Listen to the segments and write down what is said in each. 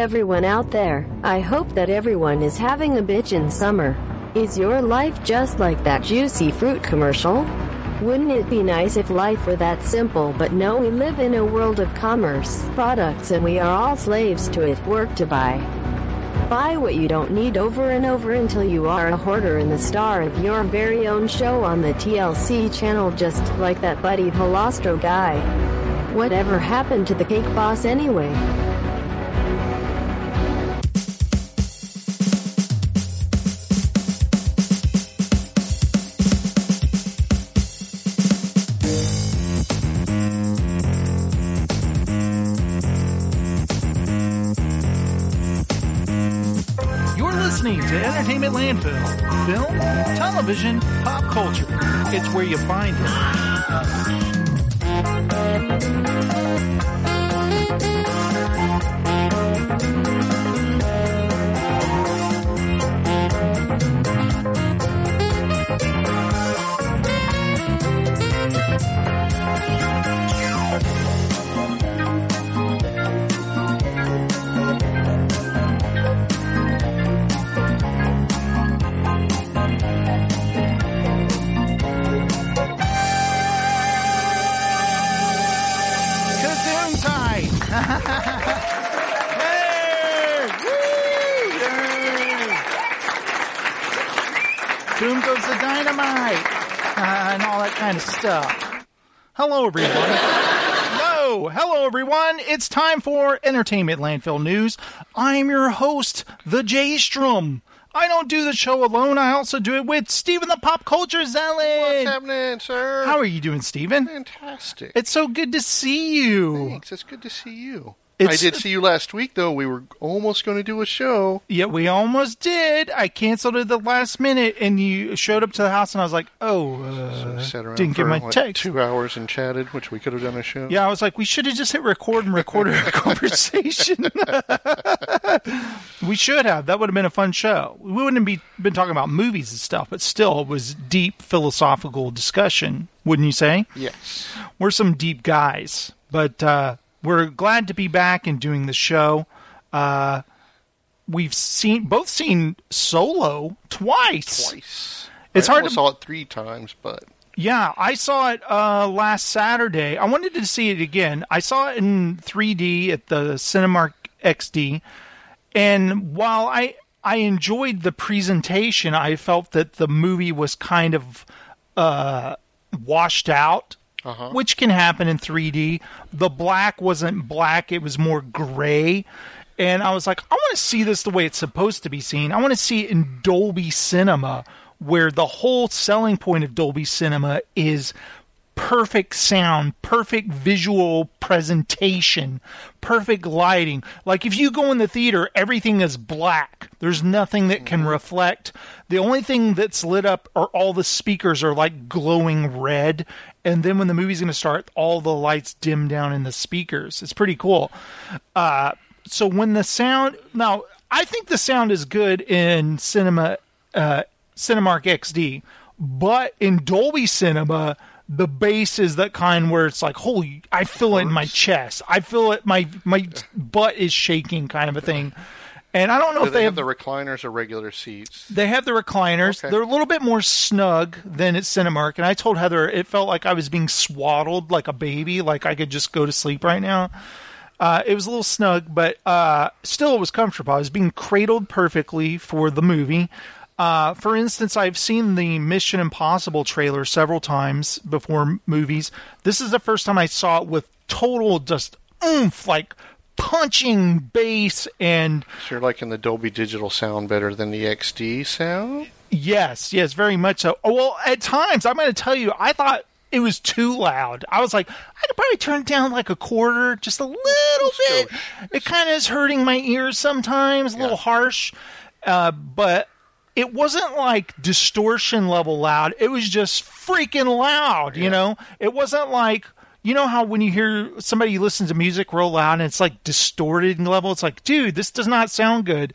Everyone out there, I hope that everyone is having a bitchin' summer. Is your life just like that juicy fruit commercial? Wouldn't it be nice if life were that simple but no we live in a world of commerce, products and we are all slaves to it, work to buy. Buy what you don't need over and over until you are a hoarder and the star of your very own show on the TLC channel just like that Buddy Valastro guy. Whatever happened to the cake boss anyway? Television, pop culture. It's where you find it. It's time for Entertainment Landfill News. I'm your host, the J Strom. I don't do the show alone. I also do it with Steven the Pop Culture Zealot. What's happening, sir? How are you doing, Steven? Fantastic. It's so good to see you. Thanks. It's good to see you. It's- I did see you last week, though. We were almost going to do a show. Yeah, we almost did. I canceled it at the last minute, and you showed up to the house, and I was like, "Oh, uh, Sat didn't get my what, text." two hours and chatted, which we could have done a show. Yeah, I was like, we should have just hit record and recorded our conversation. we should have. That would have been a fun show. We wouldn't have be, been talking about movies and stuff, but still, it was deep philosophical discussion, wouldn't you say? Yes. We're some deep guys, but uh, we're glad to be back and doing the show. Uh, we've seen both seen Solo twice. Twice. It's I hard to- saw it three times, but Yeah, I saw it uh, last Saturday. I wanted to see it again. I saw it in 3D at the Cinemark XD, and while I I enjoyed the presentation, I felt that the movie was kind of uh, washed out, Uh-huh. which can happen in 3D. The black wasn't black; it was more gray. And I was like, I want to see this the way it's supposed to be seen. I want to see it in Dolby Cinema, where the whole selling point of Dolby Cinema is perfect sound, perfect visual presentation, perfect lighting. Like if you go in the theater, everything is black. There's nothing that can reflect. The only thing that's lit up are all the speakers are like glowing red. And then when the movie's going to start, all the lights dim down in the speakers. It's pretty cool. Uh, so when the sound now, I think the sound is good in cinema, uh, Cinemark XD, but in Dolby Cinema, the bass is that kind where it's like, holy, I feel it in my chest. I feel it, my my butt is shaking, kind of a thing. And I don't know do if they they have have the recliners or regular seats? they have the recliners. Okay. They're a little bit more snug than at Cinemark. And I told Heather it felt like I was being swaddled like a baby, like I could just go to sleep right now. Uh, it was a little snug, but uh, still it was comfortable. I was being cradled perfectly for the movie. Uh, for instance, I've seen the Mission Impossible trailer several times before movies. This is the first time I saw it with total just oomph, like punching bass and So you're liking the Dolby Digital sound better than the XD sound? Yes, yes, very much so. Oh, well, at times, I'm going to tell you, I thought it was too loud. I was like, I could probably turn it down like a quarter, just a little bit. It kind of is hurting my ears sometimes, a little harsh. Uh, but it wasn't like distortion level loud. It was just freaking loud, you know? It wasn't like. You know how when you hear somebody listen to music real loud and it's like distorted level, it's like, dude, this does not sound good.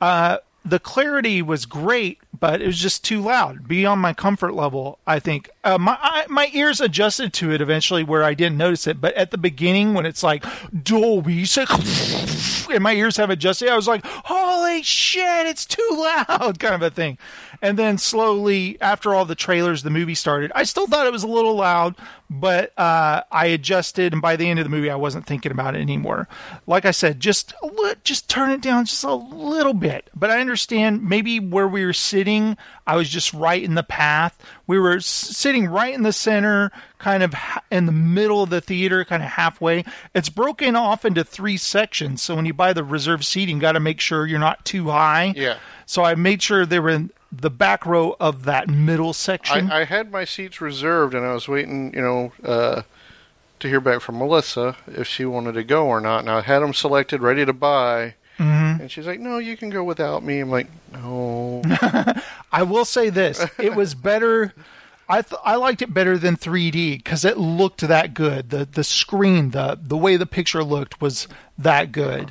Uh, the clarity was great, but it was just too loud, beyond my comfort level. I think uh, my I, my ears adjusted to it eventually, where I didn't notice it. But at the beginning, when it's like Dolby, and my ears have adjusted, I was like, "Holy shit, it's too loud!" kind of a thing. And then slowly, after all the trailers, the movie started. I still thought it was a little loud, but uh, I adjusted, and by the end of the movie, I wasn't thinking about it anymore. Like I said, just just turn it down just a little bit. But I understand maybe where we were sitting, I was just right in the path. We were sitting right in the center, kind of in the middle of the theater, kind of halfway. It's broken off into three sections, so when you buy the reserved seating, got to make sure you're not too high. Yeah. So I made sure they were in the back row of that middle section. I, I had my seats reserved, and I was waiting, you know, uh, to hear back from Melissa if she wanted to go or not. And I had them selected, ready to buy. Mhm. And she's like, "No, you can go without me." I'm like, "No." I will say this: it was better. I th- I liked it better than 3D because it looked that good. the The screen, the the way the picture looked was that good.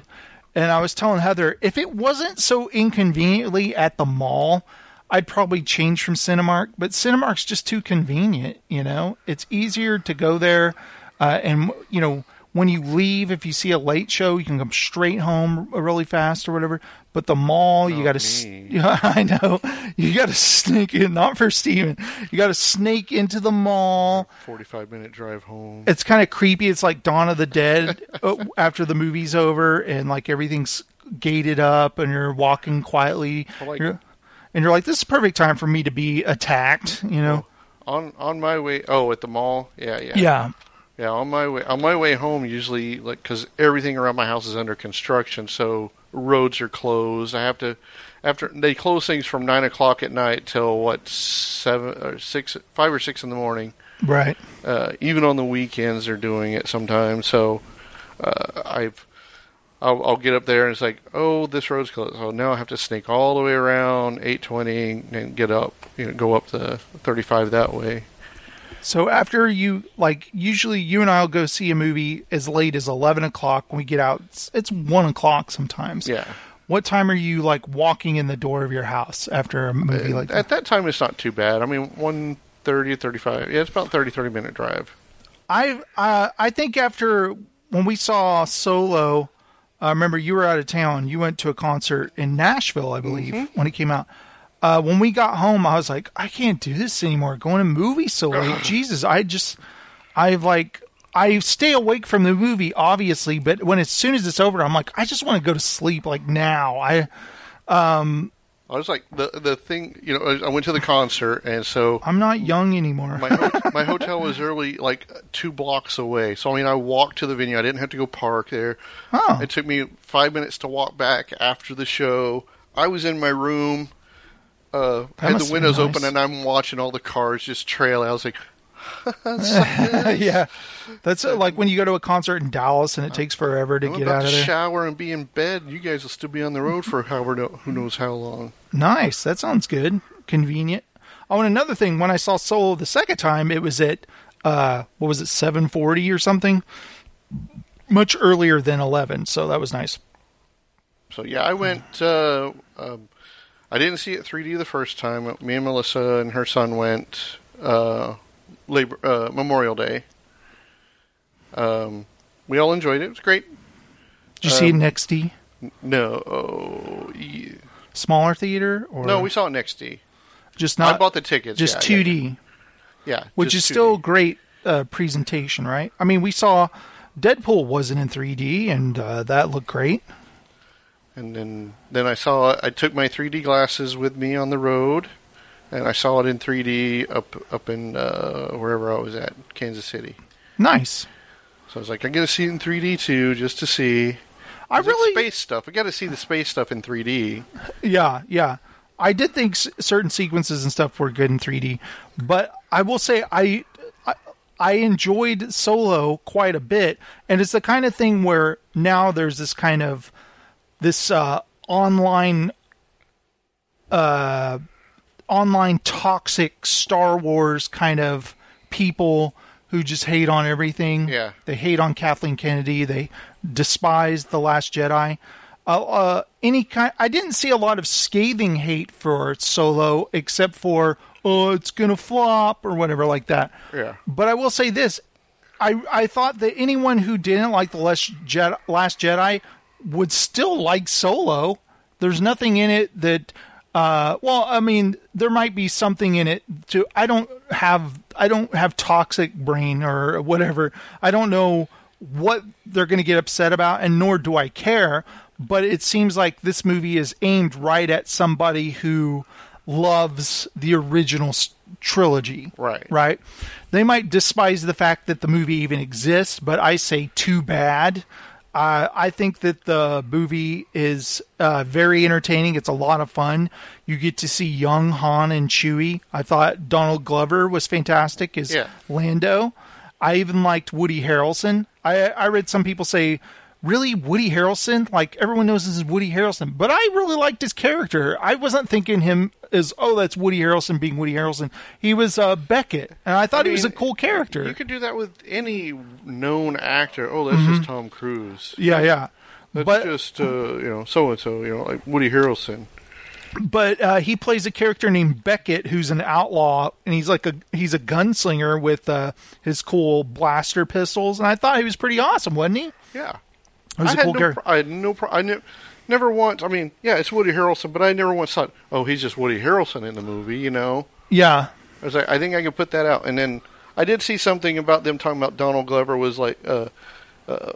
And I was telling Heather, if it wasn't so inconveniently at the mall, I'd probably change from Cinemark. But Cinemark's just too convenient. You know, it's easier to go there, uh, and you know. When you leave, if you see a late show, you can come straight home really fast or whatever. But the mall, you got to, yeah, I know. You got to sneak in, not for Steven. You got to sneak into the mall. Forty-five minute drive home. It's kind of creepy. It's like Dawn of the Dead uh, after the movie's over and like everything's gated up and you're walking quietly. Like- You're- and you're like, this is perfect time for me to be attacked, you know? on on my way. Oh, at the mall. Yeah, yeah, Yeah. Yeah, on my way on my way home, usually like because everything around my house is under construction, so roads are closed. I have to after they close things from nine o'clock at night till what seven or six, five or six in the morning. Right. Uh, even on the weekends, they're doing it sometimes. So uh, I've I'll, I'll get up there and it's like, oh, this road's closed. So now I have to snake all the way around 820 and get up, you know, go up the 35 that way. So after you, like, usually you and I'll go see a movie as late as 11 o'clock when we get out. It's, it's 1 o'clock sometimes. Yeah. What time are you, like, walking in the door of your house after a movie like that? At that time, it's not too bad. I mean, 130, 35. Yeah, it's about 30, 30 minute drive. I uh, I think after when we saw Solo, I remember you were out of town. You went to a concert in Nashville, I believe, when it came out. Uh, when we got home, I was like, I can't do this anymore. Going to movies so late, Jesus! I just, I've like, I stay awake from the movie, obviously, but when as soon as it's over, I'm like, I just want to go to sleep, like now. I um, I was like, the the thing, you know, I went to the concert, and so I'm not young anymore. my ho- my hotel was early, like two blocks away. So I mean, I walked to the venue. I didn't have to go park there. Oh. It took me five minutes to walk back after the show. I was in my room, uh, had the windows nice. open, and I'm watching all the cars just trail. I was like, yeah, that's uh, like when you go to a concert in Dallas and it takes forever to I'm get out to of there. shower and be in bed. You guys will still be on the road for however who knows how long. Nice. That sounds good. Convenient. Oh, and another thing, when I saw Solo the second time, it was at uh, what was it, seven forty or something, much earlier than eleven. So that was nice. So yeah, I went. Uh, um, I didn't see it 3D the first time. Me and Melissa and her son went uh, Labor uh, Memorial Day. Um, we all enjoyed it. It was great. Did you see it Um, in XD, No, oh, yeah. smaller theater, or no, we saw it next D. just not. I bought the tickets. just yeah, two yeah, D, Yeah, which is still 2D. great uh, presentation, right? I mean, we saw Deadpool wasn't in three D, and uh, that looked great. And then then I saw. I took my 3D glasses with me on the road, and I saw it in 3D up up in uh, wherever I was at, Kansas City. Nice. So I was like, I'm gonna see it in 3D too, just to see. I really space stuff. I got to see the space stuff in 3D. Yeah, yeah. I did think s- certain sequences and stuff were good in 3D, but I will say I, I I enjoyed Solo quite a bit, and it's the kind of thing where now there's this kind of this uh, online uh, online toxic Star Wars kind of people who just hate on everything. Yeah. They hate on Kathleen Kennedy. They despise The Last Jedi. uh, uh, any kind. I didn't see a lot of scathing hate for Solo, except for oh, it's gonna flop or whatever like that. Yeah. But I will say this: I I thought that anyone who didn't like the Last Jedi, Last Jedi would still like Solo. There's nothing in it that. Uh, well, I mean, there might be something in it to. I don't have. I don't have toxic brain or whatever. I don't know what they're going to get upset about, and nor do I care. But it seems like this movie is aimed right at somebody who loves the original trilogy. Right. Right. They might despise the fact that the movie even exists, but I say too bad. Uh, I think that the movie is uh, very entertaining. It's a lot of fun. You get to see young Han and Chewie. I thought Donald Glover was fantastic as Yeah. Lando. I even liked Woody Harrelson. I, I read some people say, really, Woody Harrelson? Like, everyone knows this is Woody Harrelson. But I really liked his character. I wasn't thinking him as, oh, that's Woody Harrelson being Woody Harrelson. He was uh, Beckett. And I thought he was a cool character. You could do that with any known actor. Oh, that's just Tom Cruise. yeah, yeah. That's But- just uh, you know so and so. You know, like Woody Harrelson. but uh, he plays a character named Beckett, who's an outlaw, and he's like a he's a gunslinger with uh, his cool blaster pistols. And I thought he was pretty awesome, wasn't he? Yeah, He was I a had cool no. Pro- I had no. Pro- I ne- never once. I mean, yeah, it's Woody Harrelson, but I never once thought, oh, he's just Woody Harrelson in the movie. You know, Yeah, I was like, I think I could put that out. And then I did see something about them talking about Donald Glover was like. Uh, uh,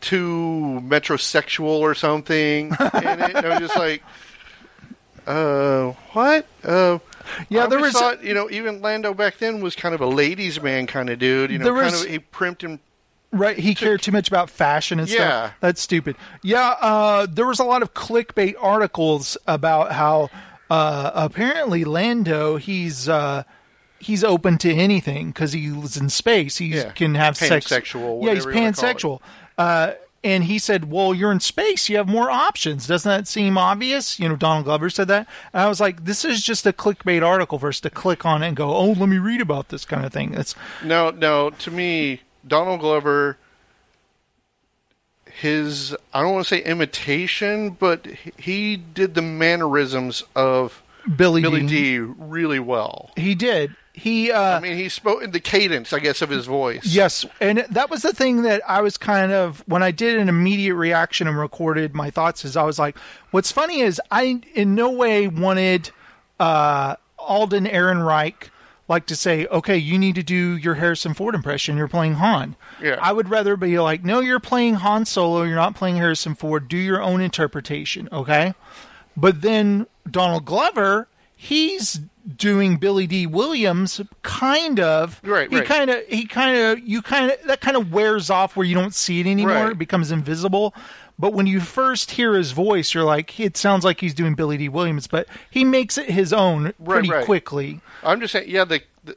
too metrosexual or something, and, it, and I was just like, uh, what? Uh, Yeah, I there was- thought, you know, even Lando back then was kind of a ladies' man kind of dude. You know, There kind was- of he primped him. Right, he cared too much about fashion and Yeah. stuff. That's stupid. Yeah, uh, there was a lot of clickbait articles about how uh, apparently Lando he's uh, he's open to anything because he lives in space. He Yeah. can have sex. Pansexual, Yeah, he's whatever you wanna call it. pansexual. Uh, and he said, "Well, you're in space. You have more options. Doesn't that seem obvious?" You know, Donald Glover said that. And I was like, "This is just a clickbait article for us to click on it and go, oh, let me read about this kind of thing." It's No, no. To me, Donald Glover, his I don't want to say imitation, but he- did the mannerisms of Billy, Billy D. D really well. He did. He uh I mean, he spoke in the cadence, I guess, of his voice. yes, and that was the thing that I was kind of when I did an immediate reaction and recorded my thoughts is I was like, what's funny is I in no way wanted uh Alden Ehrenreich like to say, okay, you need to do your Harrison Ford impression. You're playing Han. Yeah. I would rather be like, no, you're playing Han Solo. You're not playing Harrison Ford. Do your own interpretation, okay? But then Donald Glover, he's doing Billy Dee Williams, kind of. Right, He right. kind of. He kind of. You kind of. That kind of wears off where you don't see it anymore. Right. It becomes invisible. But when you first hear his voice, you're like, it sounds like he's doing Billy Dee Williams, but he makes it his own pretty right. quickly. I'm just saying, yeah, the, the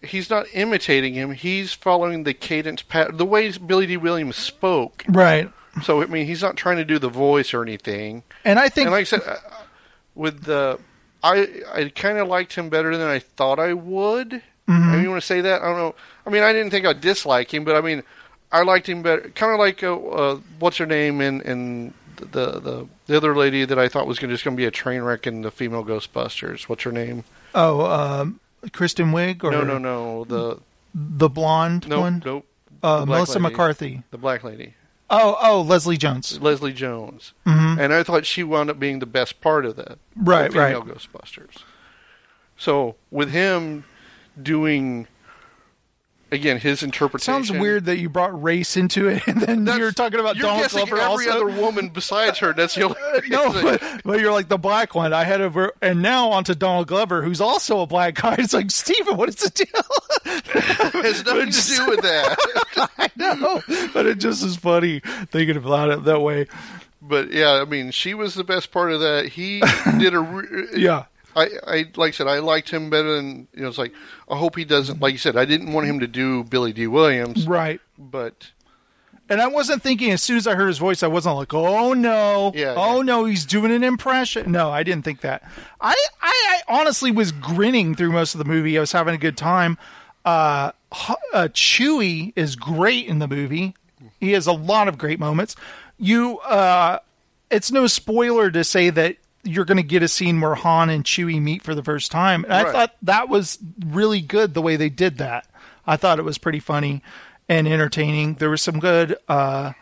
he's not imitating him. He's following the cadence pattern, the way Billy Dee Williams spoke. Right. So I mean, he's not trying to do the voice or anything. And I think And like I said, uh, with the, I I kind of liked him better than I thought I would. Mm-hmm. I mean, you want to say that? I don't know. I mean, I didn't think I'd dislike him, but I mean, I liked him better. Kind of like uh, uh, what's her name in in the the the other lady that I thought was gonna, just going to be a train wreck in the female Ghostbusters. What's her name? oh, um, Kristen Wiig or No, no, no. The the blonde no, one, nope. uh, Melissa lady. McCarthy. The black lady, Oh, oh, Leslie Jones. Leslie Jones, Mhm. and I thought she wound up being the best part of that. Right, the female right. Ghostbusters. So with him doing again his interpretation Sounds weird that you brought race into it, and then That's- you're talking about you're Donald guessing Glover every also. other woman besides her. That's the only uh, no, but, but you're like the black one. I had over, and now onto Donald Glover, who's also a black guy. It's like Steven, what is the deal? has nothing to do with that. I know, but it just is funny thinking about it that way. But yeah, I mean, she was the best part of that. He did a re- Yeah. I, I like I said, I liked him better than you know. It's like I hope he doesn't. Like you said, I didn't want him to do Billy Dee Williams, Right. but And I wasn't thinking as soon as I heard his voice, I wasn't like, "Oh no, Yeah, oh yeah. no, he's doing an impression." No, I didn't think that. I, I, I honestly was grinning through most of the movie. I was having a good time. Uh, uh, Chewie is great in the movie. He has a lot of great moments. You, uh, it's no spoiler to say that you're going to get a scene where Han and Chewie meet for the first time. And I thought that was really good the way they did that. I thought it was pretty funny and entertaining. There were some good uh,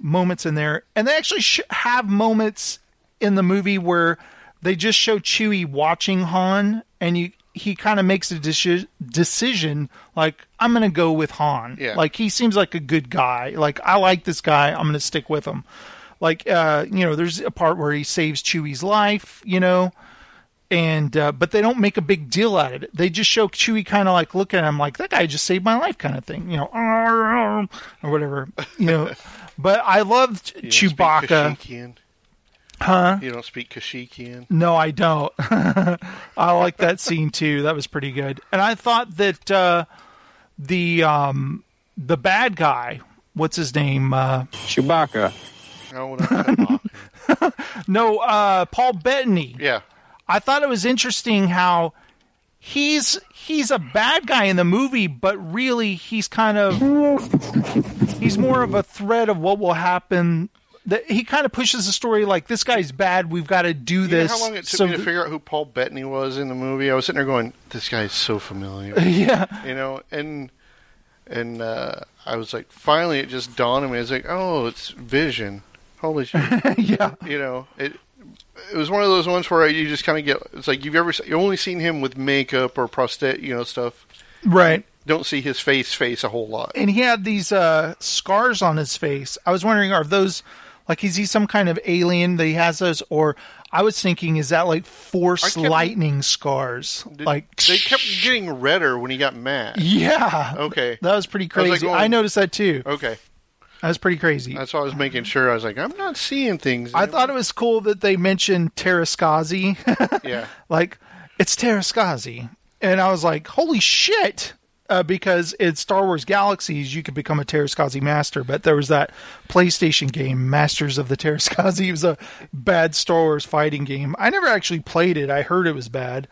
moments in there, and they actually sh- have moments in the movie where they just show Chewie watching Han, and you he kind of makes a deci- decision like I'm going to go with Han. Yeah. Like he seems like a good guy. Like I like this guy. I'm going to stick with him. Like uh, you know, there's a part where he saves Chewie's life. You know, and uh, but they don't make a big deal out of it. They just show Chewie kind of like looking at him like that guy just saved my life kind of thing, you know, or whatever, you know. But I loved You Chewbacca. Huh? You don't speak Kashyyykian? No, I don't. I like that scene too. That was pretty good. And I thought that uh, the um, the bad guy, what's his name? Uh, Chewbacca. No, no, uh, Paul Bettany. yeah. I thought it was interesting how he's he's a bad guy in the movie, but really he's kind of he's more of a threat of what will happen. That he kind of pushes the story like this guy's bad. We've got to do You this. how long it took so me to figure out who Paul Bettany was in the movie? I was sitting there going, "This guy is so familiar," yeah, you know. And and uh, I was like, finally, it just dawned on me. I was like, "Oh, it's Vision." Holy shit! yeah, you know, it it was one of those ones where you just kind of get. It's like you've ever you only seen him with makeup or prosthetic, you know, stuff. right. Don't see his face face a whole lot. And he had these uh, scars on his face. I was wondering, are those like is he some kind of alien that he has those, or I was thinking, is that like force kept- lightning scars? Did- like they kept getting redder when he got mad. Yeah. Okay. That was pretty I like, crazy. I, noticed that too. Okay, That was pretty crazy. that's why I was making sure. I was like, I'm not seeing things. I thought it was cool that they mentioned Teräs Käsi. yeah. like, it's Teräs Käsi. And I was like, holy shit. Uh, because in Star Wars Galaxies, you could become a Teräs Käsi master, but there was that PlayStation game, Masters of the Teräs Käsi. It was a bad Star Wars fighting game. I never actually played it. I heard it was bad.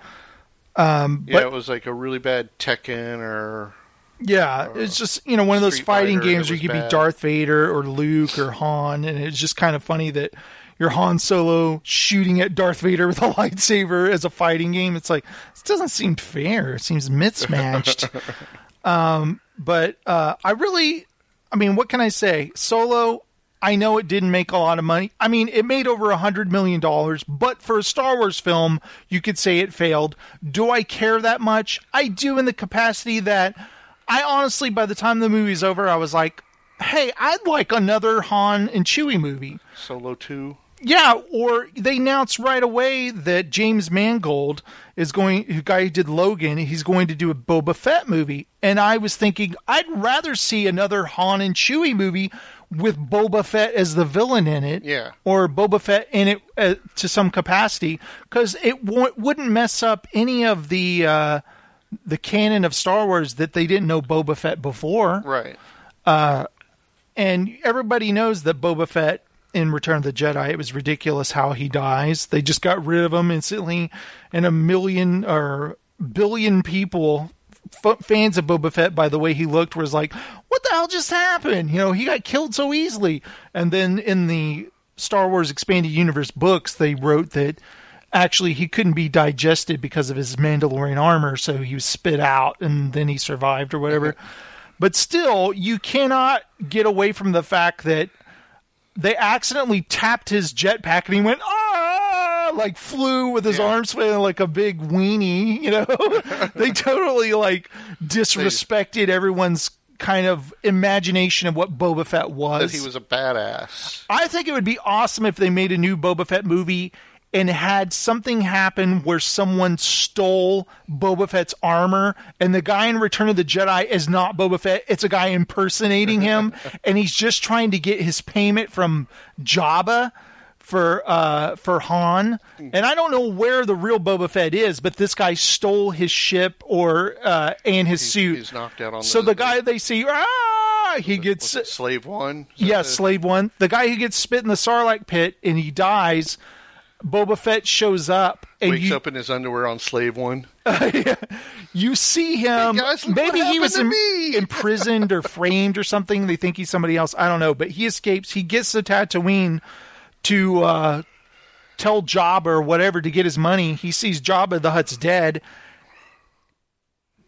Um, Yeah, but it was like a really bad Tekken or Yeah, it's just you know one of those Street fighting Fighter games where you could be. Darth Vader or Luke or Han, and it's just kind of funny that you're Han Solo shooting at Darth Vader with a lightsaber as a fighting game. It's like this doesn't seem fair. It seems mismatched. um, but uh, I really, I mean, what can I say? Solo. I know it didn't make a lot of money. I mean, it made over a hundred million dollars, but for a Star Wars film, you could say it failed. Do I care that much? I do in the capacity that I honestly, by the time the movie's over, I was like, hey, I'd like another Han and Chewie movie. Solo Two. Yeah, or they announced right away that James Mangold is going, the guy who did Logan, he's going to do a Boba Fett movie. And I was thinking, I'd rather see another Han and Chewie movie with Boba Fett as the villain in it. Yeah. Or Boba Fett in it uh, to some capacity, because it w- wouldn't mess up any of the. Uh, the canon of Star Wars that they didn't know Boba Fett before Right. Uh, and everybody knows that Boba Fett in Return of the Jedi, it was ridiculous how he dies. They just got rid of him instantly, and a million or billion people, f- fans of Boba Fett, by the way he looked, was like, "What the hell just happened?" You know, he got killed so easily. And then in the Star Wars Expanded Universe books, they wrote that actually he couldn't be digested because of his Mandalorian armor, so he was spit out, and then he survived or whatever. But still, you cannot get away from the fact that they accidentally tapped his jetpack and he went ah like flew with his Yeah. arms flailing like a big weenie you know they totally like disrespected everyone's kind of imagination of what Boba Fett was That he was a badass. I think it would be awesome if they made a new Boba Fett movie and had something happen where someone stole Boba Fett's armor and the guy in Return of the Jedi is not Boba Fett, it's a guy impersonating him and he's just trying to get his payment from Jabba for uh for Han. And I don't know where the real Boba Fett is, but this guy stole his ship or uh and his suit. He's knocked out on. so the guy they see ah he gets Slave One. Yes, yeah, Slave One. The guy who gets spit in the Sarlacc pit and he dies. Boba Fett shows up and wakes you, up in his underwear on Slave One. you see him. Hey, guys, maybe he was im- imprisoned or framed or something. They think he's somebody else. I don't know. But he escapes. He gets to Tatooine to uh, tell Jabba or whatever to get his money. He sees Jabba the Hutt's dead.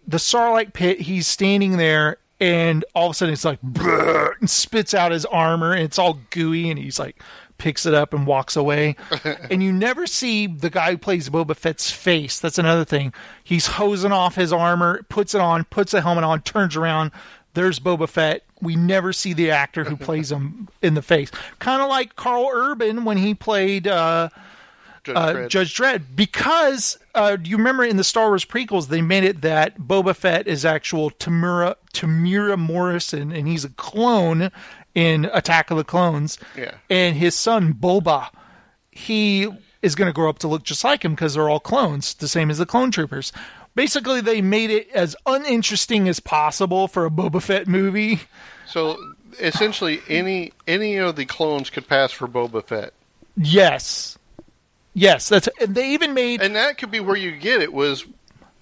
The Sarlacc pit. He's standing there, and all of a sudden it's like and spits out his armor, and it's all gooey, and he's like picks it up and walks away. and you never see the guy who plays Boba Fett's face. That's another thing. He's hosing off his armor, puts it on, puts a helmet on, turns around. There's Boba Fett. We never see the actor who plays him in the face. Kind of like Karl Urban when he played uh, Judge uh, Dredd. Judge Dredd. Because uh, you remember in the Star Wars prequels, they made it that Boba Fett is actual Tamura Temuera Morrison, and he's a clone in Attack of the Clones. Yeah. And his son Boba, he is going to grow up to look just like him because they're all clones, the same as the clone troopers. Basically, they made it as uninteresting as possible for a Boba Fett movie. So essentially, any any of the clones could pass for Boba Fett, Yes, yes, that's. And they even made. and that could be where you get it. Was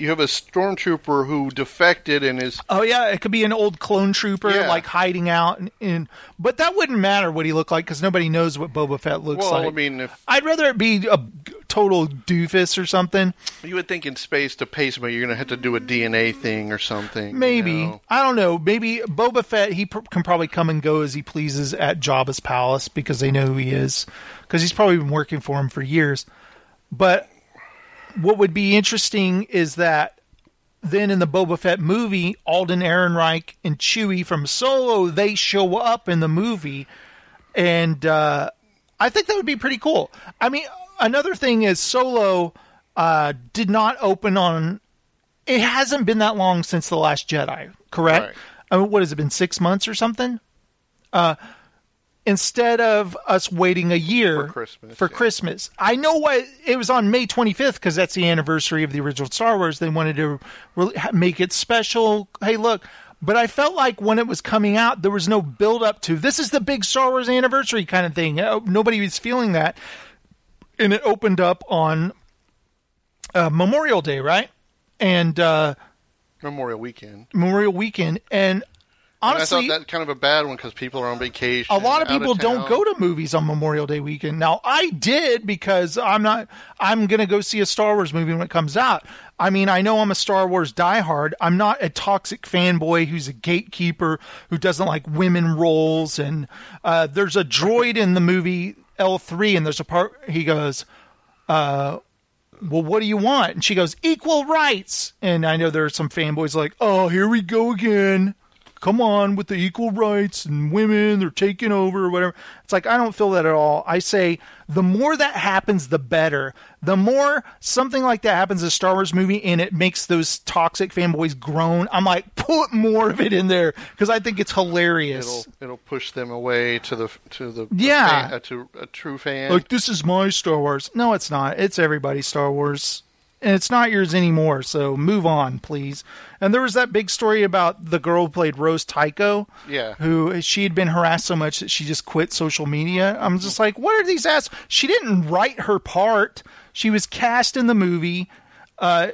you have a stormtrooper who defected and is Oh yeah, it could be an old clone trooper Yeah. like hiding out, in, in but that wouldn't matter what he looked like because nobody knows what Boba Fett looks well. like. I mean, if I'd rather it be a total doofus or something. you would think in space to pace him, you're going to have to do a DNA thing or something. you Maybe know? I don't know. Maybe Boba Fett he pr- can probably come and go as he pleases at Jabba's palace because they know who he is because he's probably been working for him for years. But what would be interesting is that then in the Boba Fett movie, Alden Ehrenreich and Chewie from Solo they show up in the movie, and uh, I think that would be pretty cool. I mean, another thing is Solo uh, did not open on. It hasn't been that long since the Last Jedi, correct? Right. I mean, what has it been? Six months or something? Uh, instead of us waiting a year For Christmas, for yeah. Christmas. I know why it was on May 25th because that's the anniversary of the original Star Wars. They wanted to really ha- make it special. Hey, look. But I felt like when it was coming out, there was no build up to this is the big Star Wars anniversary kind of thing. Uh, Nobody was feeling that. And it opened up on uh, Memorial Day, right? And uh, Memorial Weekend. Memorial Weekend. And And I honestly, thought that kind of a bad one because people are on vacation. a lot of people don't go to movies on Memorial Day weekend. Now, I did because I'm not. I'm going to go see a Star Wars movie when it comes out. I mean, I know I'm a Star Wars diehard. I'm not a toxic fanboy who's a gatekeeper who doesn't like women roles. And uh, there's a droid in the movie L3, and there's a part he goes, uh, well, what do you want? And she goes, equal rights. And I know there are some fanboys like, oh, here we go again. Come on with the equal rights and women, they're taking over or whatever. It's like, I don't feel that at all. I say the more that happens, the better. The more something like that happens in a Star Wars movie and it makes those toxic fanboys groan, I'm like, put more of it in there because I think it's hilarious. It'll it'll push them away to the to the Yeah. fan, uh, to a true fan. like this is my Star Wars. No, it's not. It's everybody's Star Wars. And it's not yours anymore, so move on, please. And there was that big story about the girl who played Rose Tico, Yeah. who she had been harassed so much that she just quit social media. I'm just like, what are these ass? She didn't write her part. She was cast in the movie. Uh,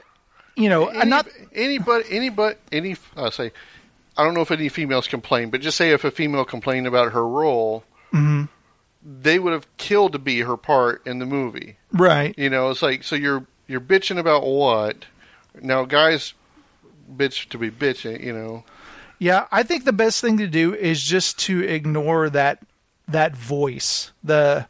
you know, any, and not anybody anybody any uh, say I don't know if any females complain, but just say if a female complained about her role, Mm-hmm. they would have killed to be her part in the movie. right. You know, it's like so you're you're bitching about what? Now guys bitch to be bitching, you know. Yeah, I think the best thing to do is just to ignore that that voice, the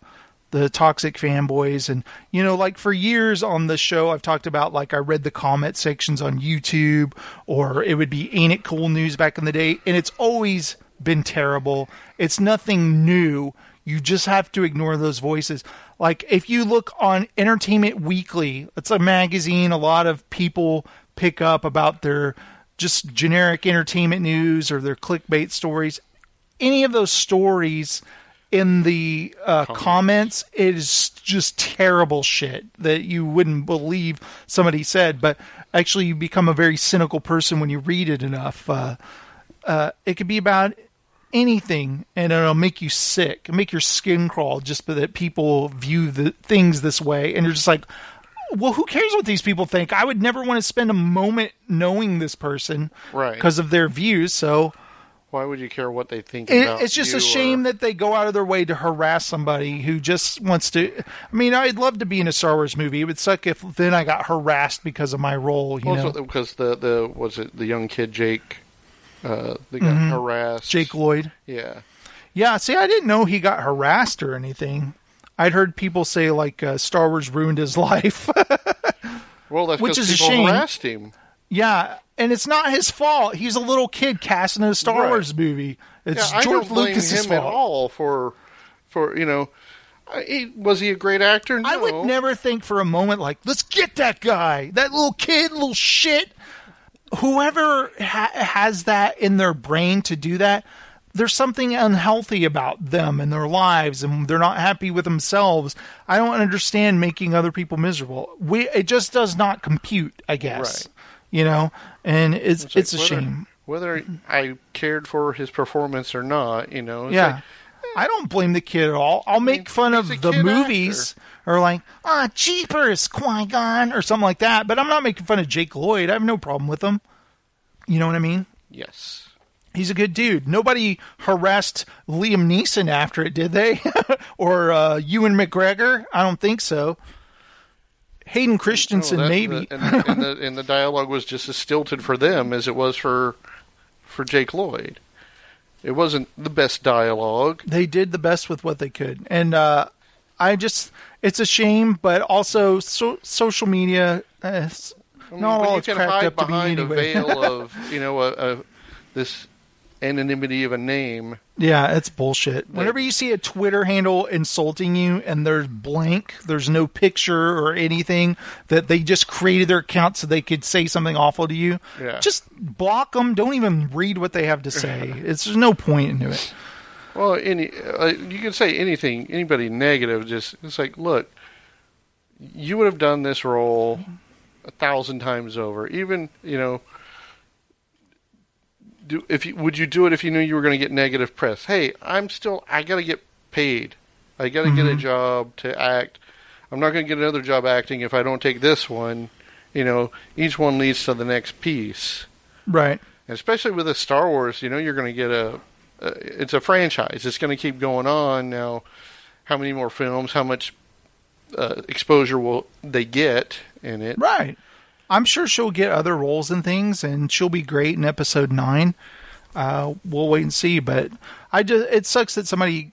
the toxic fanboys and you know like for years on the show I've talked about like I read the comment sections on YouTube or it would be ain't it cool news back in the day and it's always been terrible. It's nothing new. You just have to ignore those voices. Like if you look on Entertainment Weekly, it's a magazine a lot of people pick up about their just generic entertainment news or their clickbait stories. Any of those stories in the uh, comments is just terrible shit that you wouldn't believe somebody said. But actually, you become a very cynical person when you read it enough. Uh, uh, it could be about anything, and it'll make you sick, make your skin crawl, just that people view the things this way, and you're just like, well, who cares what these people think? I would never want to spend a moment knowing this person, Right. Because of their views. So, Why would you care what they think It, it's just a shame or- that they go out of their way to harass somebody who just wants to. I mean, I'd love to be in a Star Wars movie. It would suck if then I got harassed because of my role. You Well, know, because the the was it the young kid Jake, uh, they got harassed. Mm-hmm. Jake Lloyd. Yeah. Yeah, see, I didn't know he got harassed or anything. I'd heard people say like uh, Star Wars ruined his life. Well, that's Which because is a shame. harassed him. yeah, and it's not his fault. He's a little kid cast in a Star Right. Wars movie. It's yeah, George Lucas's him fault. at all for for you know. He, was he a great actor? No. I would never think for a moment like, let's get that guy, that little kid, little shit. Whoever ha- has that in their brain to do that, there's something unhealthy about them and their lives, and they're not happy with themselves. I don't understand making other people miserable. We it just does not compute, I guess. Right. You know, and it's It's it's, a whether- shame. Whether I cared for his performance or not, you know. Yeah. like, I don't blame the kid at all. I'll make fun of the movies or like, ah, Jeepers, Qui Gon, or something like that. But I'm not making fun of Jake Lloyd. I have no problem with him. You know what I mean? yes. He's a good dude. Nobody harassed Liam Neeson after it, did they? or uh, Ewan McGregor? I don't think so. Hayden Christensen, No, that- maybe. the- and, and the and the dialogue was just as stilted for them as it was for for Jake Lloyd. It wasn't the best dialogue. they did the best with what they could and uh i just it's a shame but also so, social media uh, I mean, not all you can cracked hide be behind anyway a veil of you know a, a this anonymity of a name. yeah it's bullshit whenever you see a twitter handle insulting you and there's blank there's no picture or anything that they just created their account so they could say something awful to you Yeah. just block them don't even read what they have to say it's there's no point into it Well, any uh, you can say anything, anybody negative. Just it's like, look, you would have done this role a thousand times over. Even you know, do if you would you do it if you knew you were going to get negative press? Hey, I'm still I got to get paid. I got to get a job to act. I'm not going to get another job acting if I don't take this one. You know, each one leads to the next piece. right And especially with a Star Wars, you know, you're going to get a, uh, it's a franchise. It's going to keep going on. Now, how many more films? How much uh, exposure will they get in it? Right. I'm sure she'll get other roles and things, and she'll be great in episode nine. Uh, we'll wait and see. But I just it sucks that somebody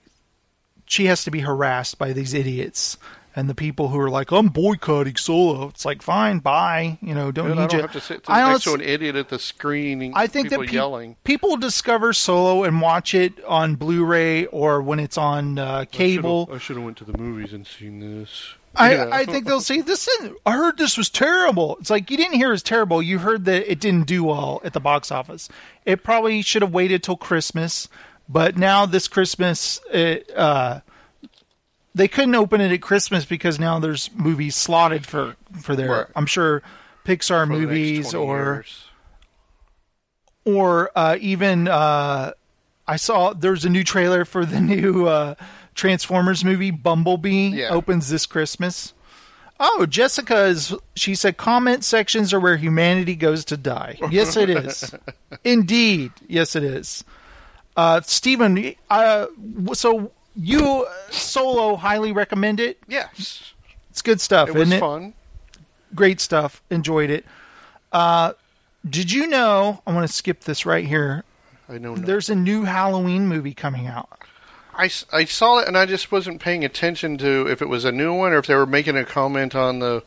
she has to be harassed by these idiots and the people who are like, I'm boycotting Solo. It's like, fine, bye. You know, don't Dude, need I don't you. have to sit I next to an idiot at the screen. And I think people that pe- yelling. people discover Solo and watch it on Blu-ray or when it's on uh, cable. I should have went to the movies and seen this. I, I think they'll say this. Isn't, I heard this was terrible. It's like you didn't hear it was terrible. You heard that it didn't do well at the box office. It probably should have waited till Christmas, but now this Christmas, it, uh, they couldn't open it at Christmas because now there's movies slotted for for there. Right. I'm sure Pixar For movies or years. or uh, even uh, I saw there's a new trailer for the new uh, Transformers movie. Bumblebee Yeah. opens this Christmas. Oh, Jessica is. She said comment sections are where humanity goes to die. Yes, it is. Indeed, yes, it is. Uh, Stephen, uh, so you uh, solo highly recommend it. yes, It's good stuff, it was it? fun. great stuff. Enjoyed it. Uh, did you know? I want to skip this right here. I know. There's a new Halloween movie coming out. I, I saw it and I just wasn't paying attention to if it was a new one or if they were making a comment on the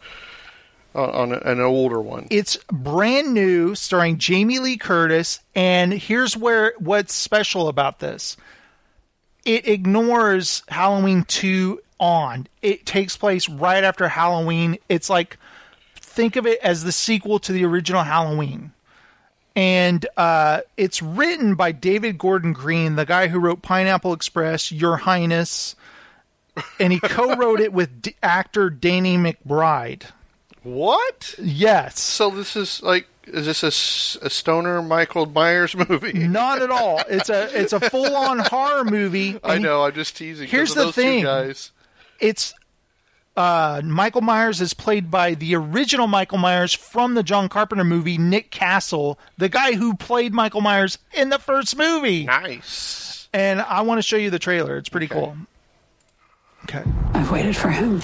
on, an older one. It's brand new, starring Jamie Lee Curtis. And here's where what's special about this: it ignores Halloween two on. It takes place right after Halloween. It's like think of it as the sequel to the original Halloween. And uh, it's written by David Gordon Green, the guy who wrote Pineapple Express, Your Highness, and he co-wrote it with d- actor Danny McBride. What? Yes, So this is like is this a stoner Michael Myers movie? not at all. It's a it's a full-on horror movie. I know. I'm just teasing. Here's of the thing. Guys. It's uh, Michael Myers is played by the original Michael Myers from the John Carpenter movie, Nick Castle, the guy who played Michael Myers in the first movie. Nice. And I want to show you the trailer. It's pretty cool. Okay. I've waited for him.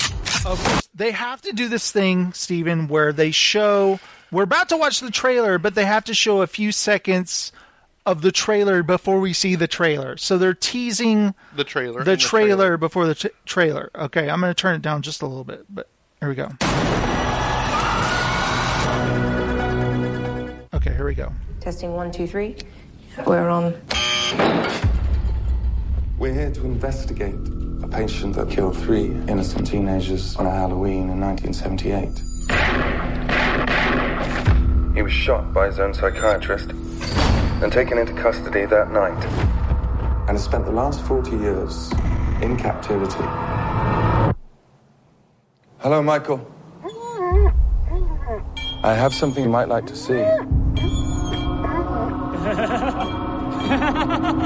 Of course, they have to do this thing, Stephen, where they show. We're about to watch the trailer, but they have to show a few seconds of the trailer before we see the trailer. So they're teasing The trailer. the in trailer, before the t- trailer. Okay, I'm going to turn it down just a little bit, but here we go. Okay, here we go. Testing one, two, three. We're on. We're here to investigate a patient that killed three innocent teenagers on a Halloween in 1978. He was shot by his own psychiatrist and taken into custody that night. And has spent the last 40 years in captivity. Hello, Michael. I have something you might like to see.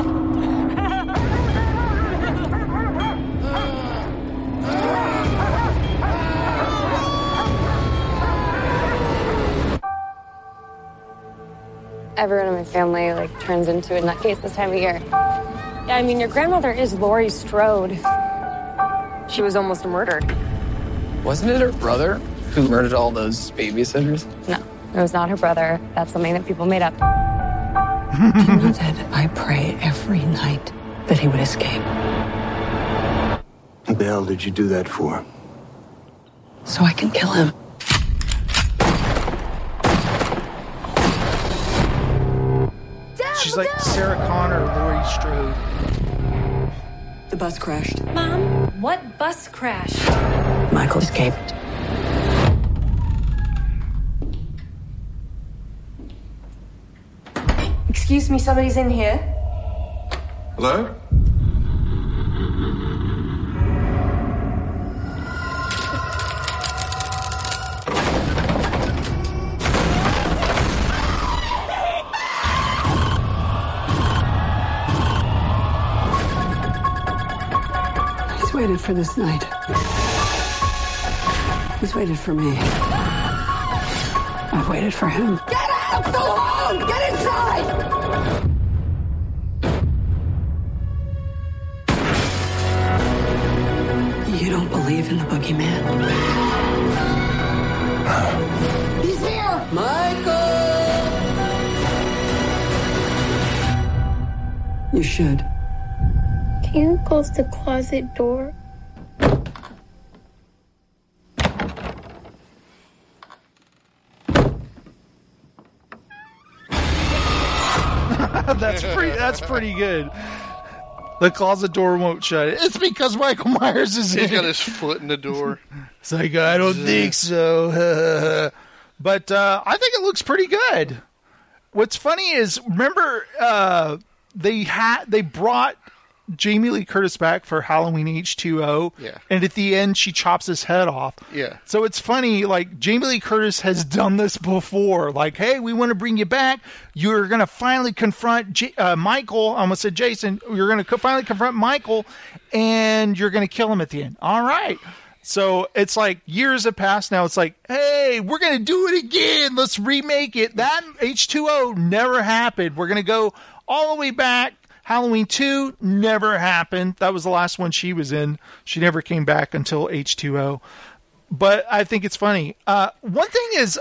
everyone in my family like turns into a nutcase this time of year. Yeah, I mean, your grandmother is Laurie Strode. She was almost murdered. Wasn't it her brother who murdered all those babysitters? No, it was not her brother. That's something that people made up. Tina said, I pray every night that he would escape. What the hell did you do that for? So I can kill him. She's like Sarah Connor, Laurie Strode. The bus crashed. Mom, what bus crash? Michael escaped. Excuse me, somebody's in here. Hello? Waited for this night. He's waited for me. I've waited for him. Get out! The home! Get inside! You don't believe in the boogeyman? He's here! Michael! You should. Can you close the closet door? that's pretty. That's pretty good. The closet door won't shut. It's because Michael Myers is He's in. got it. his foot in the door. It's like I don't think so. but uh, I think it looks pretty good. What's funny is remember uh, they had they brought Jamie Lee Curtis back for Halloween H two O. Yeah. And at the end she chops his head off. Yeah. So it's funny, like Jamie Lee Curtis has done this before. Like, hey, we want to bring you back. You're going to finally confront J- uh, Michael. I almost said Jason. You're going to co- finally confront Michael, and you're going to kill him at the end. All right. So it's like years have passed now. It's like, hey, we're going to do it again. Let's remake it. That H2O never happened. We're going to go all the way back. Halloween 2 never happened. That was the last one she was in. She never came back until H2O. But I think it's funny. Uh, one thing is,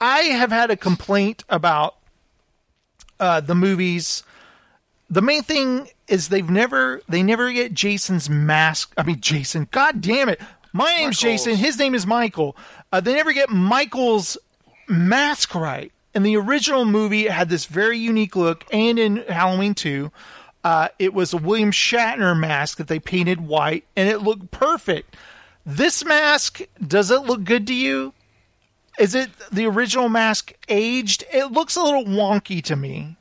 I have had a complaint about uh, the movies. The main thing is they've never they never get Jason's mask. I mean Jason. God damn it! My name's Michael's. Jason. His name is Michael. Uh, they never get Michael's mask right. In the original movie, it had this very unique look, and in Halloween 2, uh, it was a William Shatner mask that they painted white, and it looked perfect. This mask, does it look good to you? Is it the original mask aged? It looks a little wonky to me.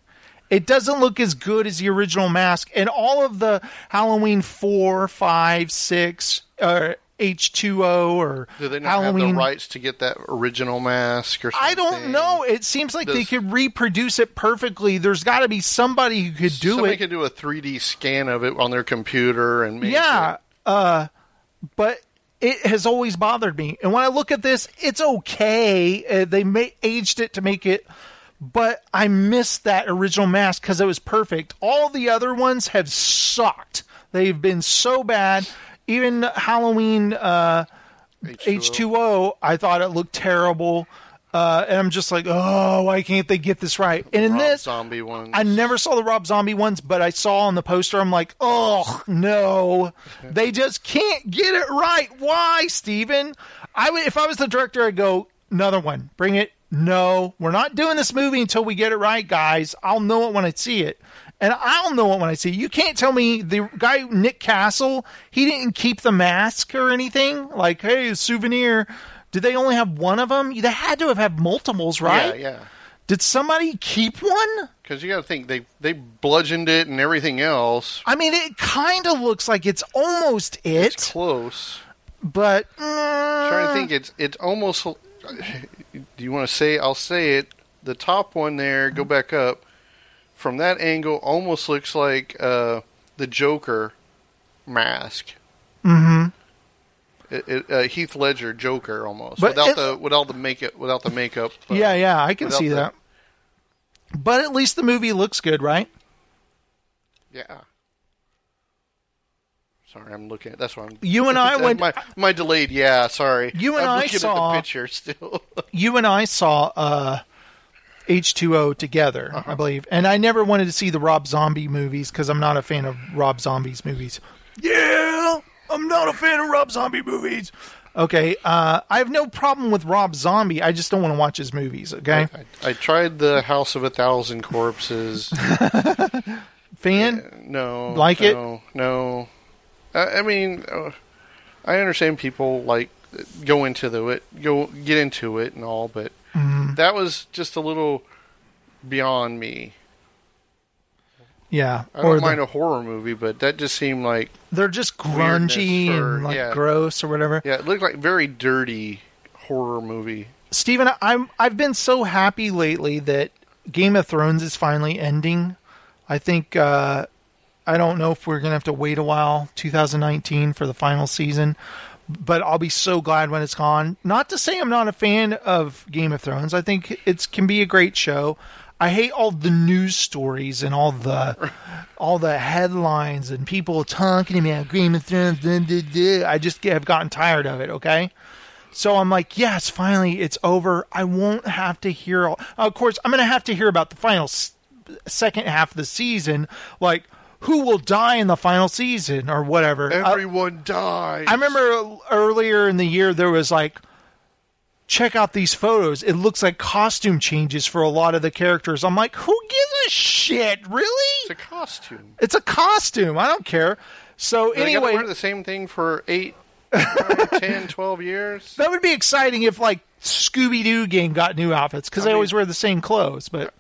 It doesn't look as good as the original mask. And all of the Halloween 4, 5, 6, or H2O or Do they not Halloween have the rights to get that original mask or something? I don't know. It seems like they could reproduce it perfectly. There's got to be somebody who could do Somebody it. could do a 3D scan of it on their computer and make yeah, it. uh, but it has always bothered me. And when I look at this, it's okay. Uh, they ma- aged it to make it, but I miss that original mask because it was perfect. All the other ones have sucked. They've been so bad. Even Halloween uh, H2O, I thought it looked terrible. Uh, and I'm just like, oh, why can't they get this right? And in Rob this, zombie ones. I never saw the Rob Zombie ones, but I saw on the poster. I'm like, oh no, they just can't get it right. Why, Steven? I would, if I was the director, I'd go another one. Bring it. No, we're not doing this movie until we get it right, guys. I'll know it when I see it. And I'll know it when I see it. You can't tell me the guy Nick Castle, he didn't keep the mask or anything. Like, hey, a souvenir. Did they only have one of them? They had to have had multiples, right? Yeah, yeah. Did somebody keep one? Because you got to think they they bludgeoned it and everything else. I mean, it kind of looks like it's almost it, It's close. but uh, trying to think, it's it's almost. Do you want to say? I'll say it. The top one there. Go back up. From that angle, almost looks like uh, the Joker mask. Mm mhm. It, it, uh, Heath Ledger Joker almost But without it- the without the makeup without the makeup. uh, yeah, yeah, I can see the- that. But at least the movie looks good, right? Yeah. Sorry, I'm looking at. That's why I'm. You and I went- My, my delayed. Yeah, sorry. You and I'm I saw- the picture still. You and I saw uh, H2O together, Uh-huh. I believe, and I never wanted to see the Rob Zombie movies because I'm not a fan of Rob Zombie's movies. Yeah, I'm not a fan of Rob Zombie movies. Okay, uh, I have no problem with Rob Zombie. I just don't want to watch his movies. Okay, I, I tried the House of a Thousand Corpses. fan. No, Like it? no, No, I, I mean, uh, I understand people like go into the it, go get into it and all, but Mhm. that was just a little beyond me. Yeah, I or don't the- mind a horror movie, but that just seemed like they're just grungy for- and like yeah. gross or whatever. Yeah, it looked like very dirty horror movie. Steven, I'm I've been so happy lately that Game of Thrones is finally ending. I think uh, I don't know if we're gonna have to wait a while, 2019 for the final season, but I'll be so glad when it's gone. Not to say I'm not a fan of Game of Thrones. I think it can be a great show. I hate all the news stories and all the all the headlines and people talking about Game of Thrones. Blah, blah, blah. I just have gotten tired of it. Okay. So I'm like, yes, finally it's over. I won't have to hear. All, of course, I'm going to have to hear about the final s- second half of the season, like who will die in the final season or whatever. Uh, Everyone dies. I remember earlier in the year there was like, check out these photos. It looks like costume changes for a lot of the characters. I'm like, who gives a shit? Really? It's a costume. It's a costume. I don't care. So gotta anyway, wear the same thing for eight, nine, 10, 12 years. That would be exciting if like Scooby Doo gang got new outfits because I they mean- always wear the same clothes. But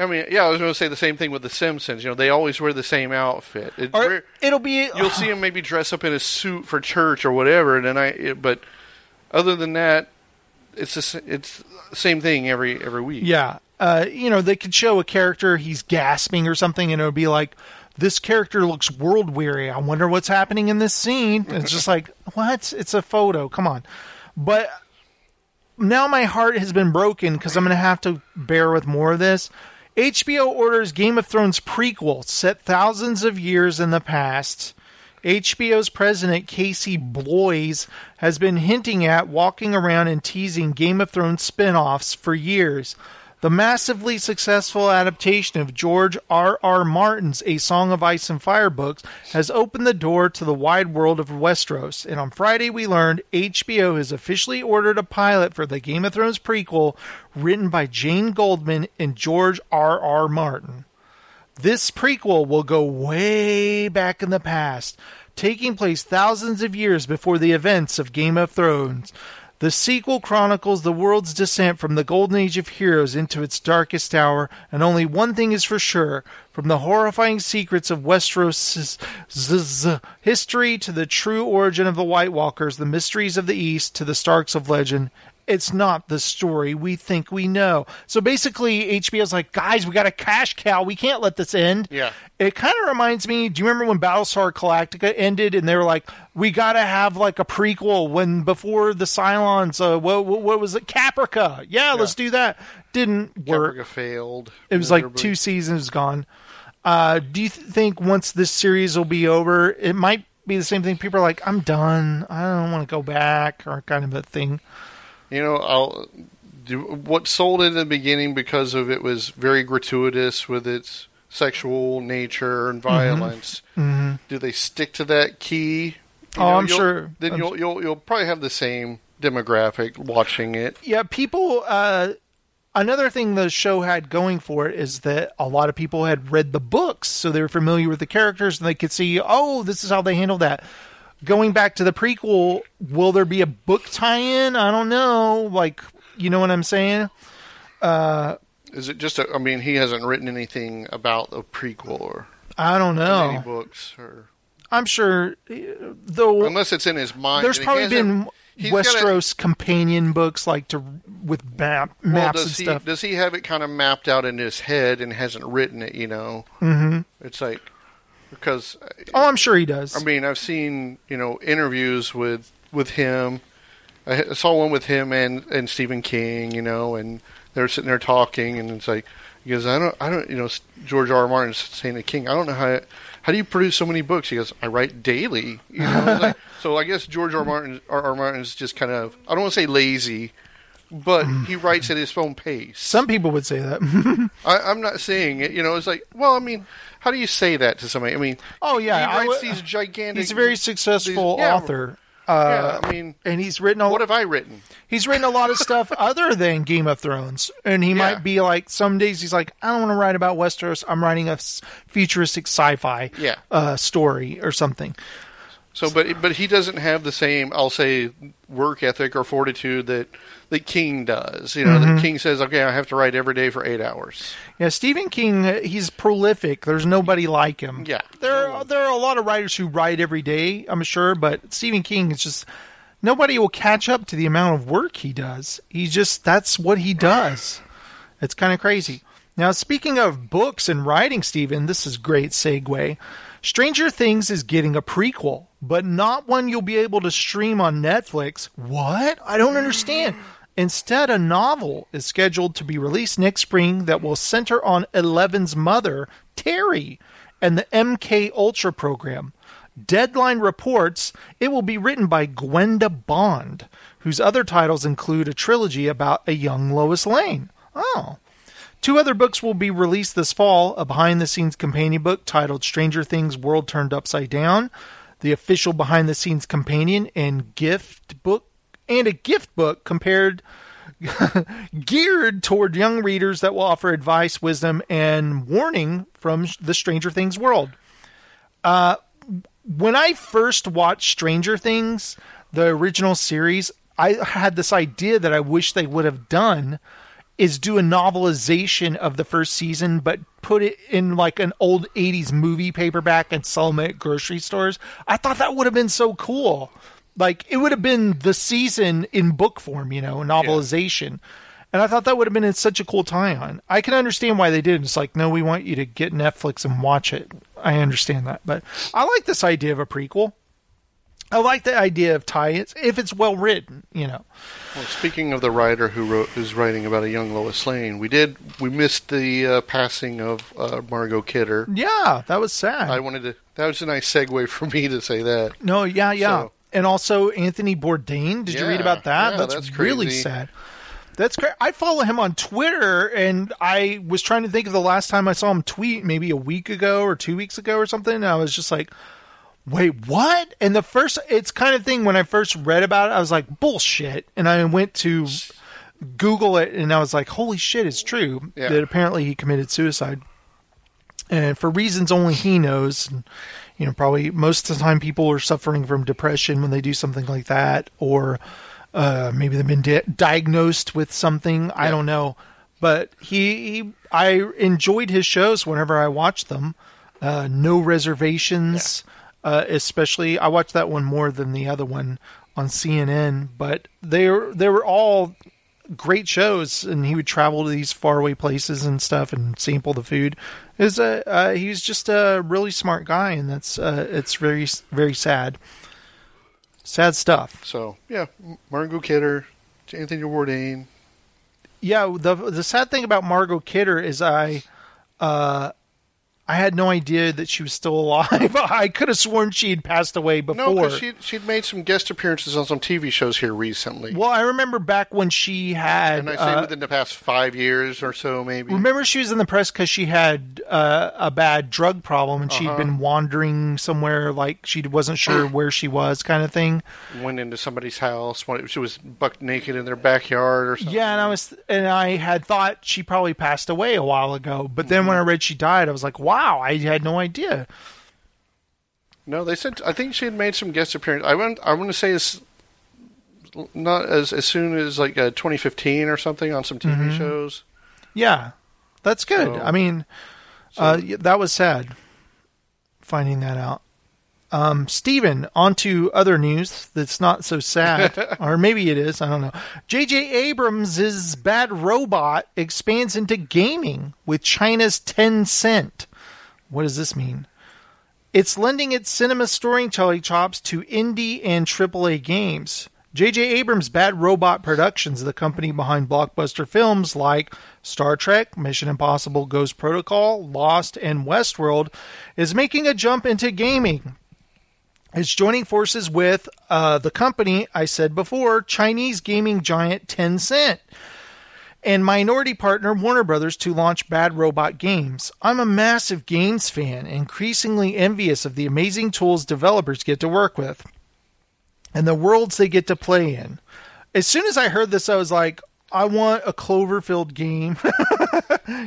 I mean, yeah, I was going to say the same thing with the Simpsons. You know, they always wear the same outfit. It, or it'll be you'll see them maybe dress up in a suit for church or whatever, and then I. It, but other than that, it's the, it's the same thing every every week. yeah, uh, you know they could show a character he's gasping or something, and it'll be like. This character looks world weary. I wonder what's happening in this scene. And it's just like, what? It's a photo. Come on. But now my heart has been broken because I'm going to have to bear with more of this. HBO orders Game of Thrones prequel set thousands of years in the past. HBO's president Casey Bloys has been hinting at walking around and teasing Game of Thrones spin-offs for years. The massively successful adaptation of George R. R. Martin's A Song of Ice and Fire books has opened the door to the wide world of Westeros, and on Friday we learned HBO has officially ordered a pilot for the Game of Thrones prequel written by Jane Goldman and George R. R. Martin. This prequel will go way back in the past, taking place thousands of years before the events of Game of Thrones. The sequel chronicles the world's descent from the golden age of heroes into its darkest hour, and only one thing is for sure from the horrifying secrets of Westeros' history to the true origin of the White Walkers, the mysteries of the East to the Starks of legend, it's not the story we think we know. So basically, HBO's like, guys, we got a cash cow. We can't let this end. Yeah. It kind of reminds me. Do you remember when Battlestar Galactica ended, and they were like, we got to have like a prequel when before the Cylons. Uh, what, what, what was it? Caprica. Yeah, let's do that. Didn't work. Caprica failed. It was like two seasons gone. Uh, do you th- think once this series will be over, it might be the same thing? People are like, I'm done. I don't want to go back, or kind of a thing. You know, I'll do what sold in the beginning because of it was very gratuitous with its sexual nature and violence. Mhm. Do they stick to that key? Oh, I'm sure. Then I'm you'll you'll you'll probably have the same demographic watching it. Yeah, people. Uh, another thing the show had going for it is that a lot of people had read the books, so they were familiar with the characters and they could see, oh, this is how they handle that. Going back to the prequel, will there be a book tie-in? I don't know. Like, you know what I'm saying? Uh, Is it just? A, I mean, he hasn't written anything about the prequel or I don't know. any books or I'm sure, though. unless it's in his mind. There's probably been gotta- Westeros companion books, like to with map, well, maps does and he, stuff. Does he have it kind of mapped out in his head and hasn't written it? You know, hmm it's like because Oh, I'm sure he does. I mean, I've seen you know interviews with with him. I saw one with him and and Stephen King. You know, and they're sitting there talking, and it's like because I don't I don't you know George R. R. Martin's saying to King, I don't know how how do you produce so many books? He goes, I write daily. You know, like- so I guess George R. R. Martin R. R. Martin's just kind of I don't want to say lazy, but he writes at his own pace. Some people would say that. I, I'm not saying it. You know, it's like, well, I mean, how do you say that to somebody? I mean, Oh yeah, he I writes w- these gigantic. He's a very successful these- yeah, author. Uh, yeah, I mean, and he's written a what have I written? he's written a lot of stuff other than Game of Thrones, and he might be like some days he's like I don't want to write about Westeros. I'm writing a futuristic sci-fi Yeah. uh, story or something. So, but but he doesn't have the same, I'll say, work ethic or fortitude that that King does. You know, Mhm. that King says, okay, I have to write every day for eight hours. Yeah, Stephen King, uh, he's prolific. There's nobody like him. Yeah, there are, there are a lot of writers who write every day, I'm sure, but Stephen King is just nobody will catch up to the amount of work he does. He just that's what he does. It's kind of crazy. Now, speaking of books and writing, Stephen, this is great segue. Stranger Things is getting a prequel, but not one you'll be able to stream on Netflix. What? I don't understand. Instead, a novel is scheduled to be released next spring that will center on Eleven's mother, Terry, and the MK Ultra program. Deadline reports it will be written by Gwenda Bond, whose other titles include a trilogy about a young Lois Lane. Oh. Two other books will be released this fall a behind the scenes companion book titled Stranger Things World Turned Upside Down, the official behind the scenes companion and gift book, and a gift book compared geared toward young readers that will offer advice, wisdom, and warning from the Stranger Things world. Uh, when I first watched Stranger Things, the original series, I had this idea that I wish they would have done is do a novelization of the first season, but put it in like an old 80s movie paperback and sell them at grocery stores. I thought that would have been so cool. Like, it would have been the season in book form, you know, a novelization. And I thought that would have been such a cool tie on. I can understand why they did. It's like, no, we want you to get Netflix and watch it. I understand that. But I like this idea of a prequel. I like the idea of tie-ins if it's well written, you know. Well, speaking of the writer who wrote who's writing about a young Lois Lane, we did we missed the uh, passing of uh, Margot Kidder. Yeah, that was sad. I wanted to. That was a nice segue for me to say that. No, yeah, yeah. So- and also Anthony Bourdain. Did you read about that? yeah, that's, that's really sad. That's great. I follow him on Twitter, and I was trying to think of the last time I saw him tweet, maybe a week ago or two weeks ago or something. And I was just like, "Wait, what?" And the first, it's kind of thing when I first read about it, I was like, "Bullshit!" And I went to Google it, and I was like, "Holy shit, it's true!" Yeah. That apparently he committed suicide and for reasons only he knows. And, you know, probably most of the time people are suffering from depression when they do something like that, or uh, maybe they've been di- diagnosed with something. I don't know, but he, he, I enjoyed his shows whenever I watched them. Uh, no reservations, uh, especially I watched that one more than the other one on CNN, but they were they were all great shows, and he would travel to these faraway places and stuff and sample the food. Is a uh, he was just a really smart guy, and that's uh, it's very very sad. Sad stuff. So yeah, Margot Kidder, Anthony Bourdain. Yeah, the the sad thing about Margot Kidder is I, uh, I had no idea that she was still alive. I could have sworn she had passed away before. No, she she'd made some guest appearances on some TV shows here recently. Well, I remember back when she had. and I say uh, within the past five years or so, maybe. Remember, she was in the press because she had uh, a bad drug problem and she'd Uh-huh. been wandering somewhere, like she wasn't sure where she was, kind of thing. Went into somebody's house. She was buck naked in their backyard or something. Yeah, and I was, and I had thought she probably passed away a while ago, but then Mm-hmm. when I read she died, I was like, wow, I had no idea. No, they said I think she had made some guest appearances. I went. I want to say as not as as soon as like uh, 2015 or something on some TV Mhm. shows. Yeah, that's good. So- I mean, uh, y- that was sad finding that out. Um, Steven, on to other news that's not so sad. or maybe it is. I don't know. J.J. Abrams' Bad Robot expands into gaming with China's Tencent. What does this mean? It's lending its cinema storytelling chops to indie and AAA games. J.J. Abrams' Bad Robot Productions, the company behind blockbuster films like Star Trek, Mission Impossible Ghost Protocol, Lost, and Westworld, is making a jump into gaming. It's joining forces with uh, the company I said before, Chinese gaming giant Tencent and minority partner Warner Brothers to launch Bad Robot Games. I'm a massive games fan, increasingly envious of the amazing tools developers get to work with and the worlds they get to play in. As soon as I heard this, I was like, I want a Cloverfield game.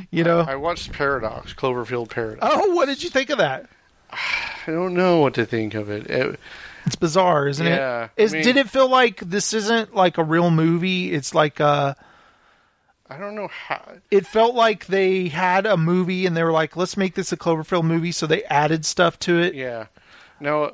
you know? I watched Paradox, Cloverfield Paradox. Oh, what did you think of that? I don't know what to think of it. It- It's bizarre, isn't Yeah, it? Is I mean- did it feel like this isn't like a real movie? It's like uh I don't know how. it felt like they had a movie and they were like, let's make this a Cloverfield movie, so they added stuff to it. Yeah. Now,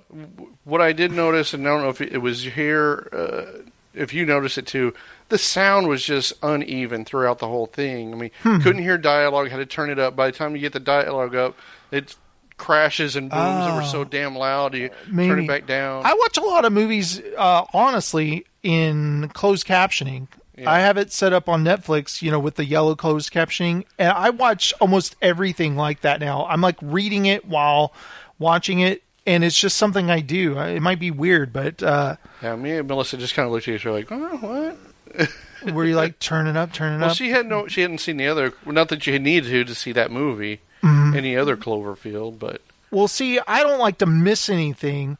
what I did notice, and I don't know if it was here, uh, if you noticed it too, the sound was just uneven throughout the whole thing. I mean, Hmm. couldn't hear dialogue, had to turn it up. By the time you get the dialogue up, it crashes and booms that were so damn loud, you turn Ah. It back down. I watch a lot of movies, uh, honestly, in closed captioning. Yeah. I have it set up on Netflix, you know, with the yellow closed captioning, and I watch almost everything like that now. I'm like reading it while watching it, and it's just something I do. It might be weird, but uh, yeah, me and Melissa just kind of looked at each other like, oh, what? were you like turning up, turn it Well, up? she had no, she hadn't seen the other. Not that you needed to to see that movie, Mhm. any other Cloverfield, but Well, see, I don't like to miss anything.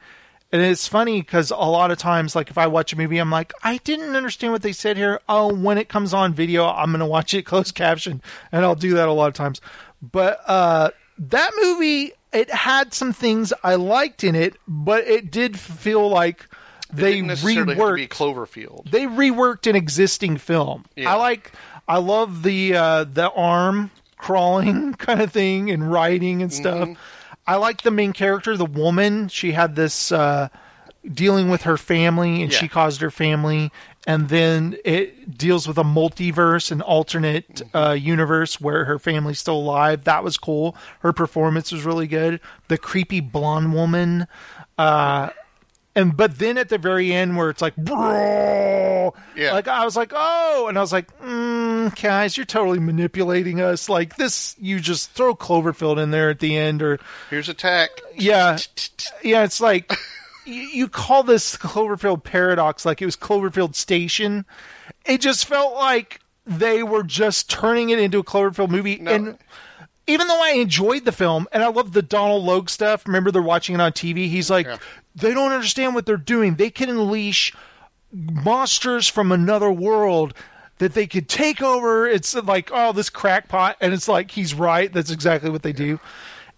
And it's funny because a lot of times, like if I watch a movie, I'm like, I didn't understand what they said here. Oh, when it comes on video, I'm going to watch it closed caption. And I'll do that a lot of times. But uh, that movie, it had some things I liked in it, but it did feel like they didn't necessarily have to reworked be Cloverfield. they reworked an existing film. Yeah. I like I love the uh the arm crawling kind of thing and writing and stuff. Mhm. I like the main character, the woman. She had this uh dealing with her family and she caused her family and then it deals with a multiverse an alternate Mm-hmm. uh, universe where her family's still alive that was cool her performance was really good the creepy blonde woman uh and but then at the very end where it's like Yeah. like i was like oh and i was like mm, guys you're totally manipulating us. Like this you just throw cloverfield in there at the end or Here's a attack. yeah. Yeah it's like you, you call this cloverfield paradox like it was cloverfield station. It just felt like they were just turning it into a cloverfield movie. And even though I enjoyed the film and I love the Donald Logue stuff, remember they're watching it on TV. He's like, they don't understand what they're doing. They can unleash monsters from another world that they could take over. It's like, oh, this crackpot. And it's like, he's right. That's exactly what they do.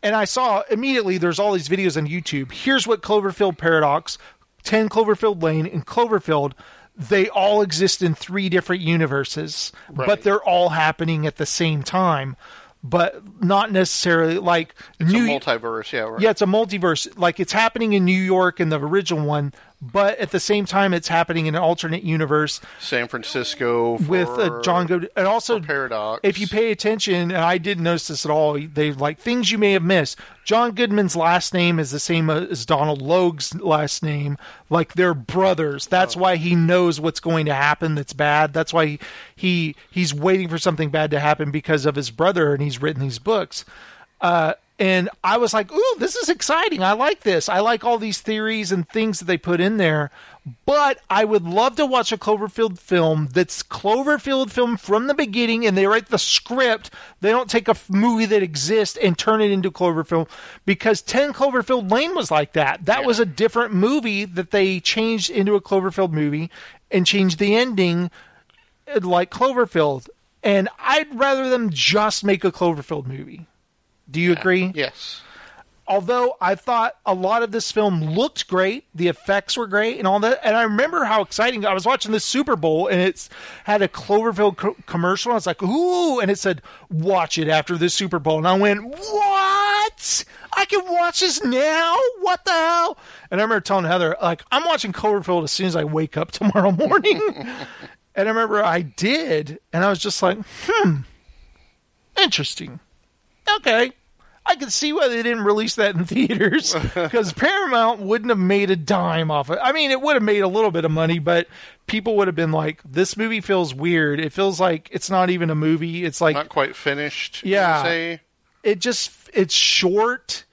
And I saw immediately there's all these videos on YouTube. Here's what Cloverfield Paradox, 10 Cloverfield Lane, and Cloverfield, they all exist in three different universes, but they're all happening at the same time. But not necessarily like It's New a multiverse, yeah. Right. yeah, it's a multiverse. Like it's happening in New York in the original one, but at the same time, it's happening in an alternate universe San Francisco for, with uh, John Good, and also Paradox. if you pay attention, and I didn't notice this at all, they like things you may have missed. John Goodman's last name is the same as Donald Logue's last name. Like they're brothers. That's why he knows what's going to happen. That's bad. That's why he, he he's waiting for something bad to happen because of his brother, and he's written these books. Uh, and I was like, "Ooh, this is exciting! I like this. I like all these theories and things that they put in there." But I would love to watch a Cloverfield film that's Cloverfield film from the beginning, and they write the script. They don't take a f- movie that exists and turn it into Cloverfield because Ten Cloverfield Lane was like that. That was a different movie that they changed into a Cloverfield movie and changed the ending uh, like Cloverfield. And I'd rather them just make a Cloverfield movie. Do you agree? yes, although I thought a lot of this film looked great, the effects were great, and all that. And I remember how exciting I was watching the Super Bowl, and it's had a Cloverfield co- commercial. And I was like, "Ooh!" And it said, "Watch it after the Super Bowl." And I went, "What? I can watch this now? What the hell?" And I remember telling Heather, "Like, I'm watching Cloverfield as soon as I wake up tomorrow morning." and I remember I did, and I was just like, "Hmm, interesting." okay. I can see why they didn't release that in theaters because Paramount wouldn't have made a dime off it. I mean, it would have made a little bit of money, but people would have been like, "This movie feels weird. It feels like it's not even a movie. It's like not quite finished. Yeah. it just it's short.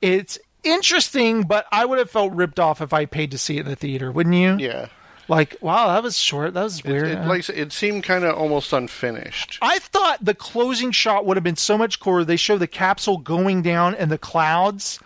It's interesting, but I would have felt ripped off if I paid to see it in the theater, wouldn't you? yeah. Like, wow, that was short. That was weird. it, like it seemed kind of almost unfinished. I thought the closing shot would have been so much cooler. They show the capsule going down and the clouds.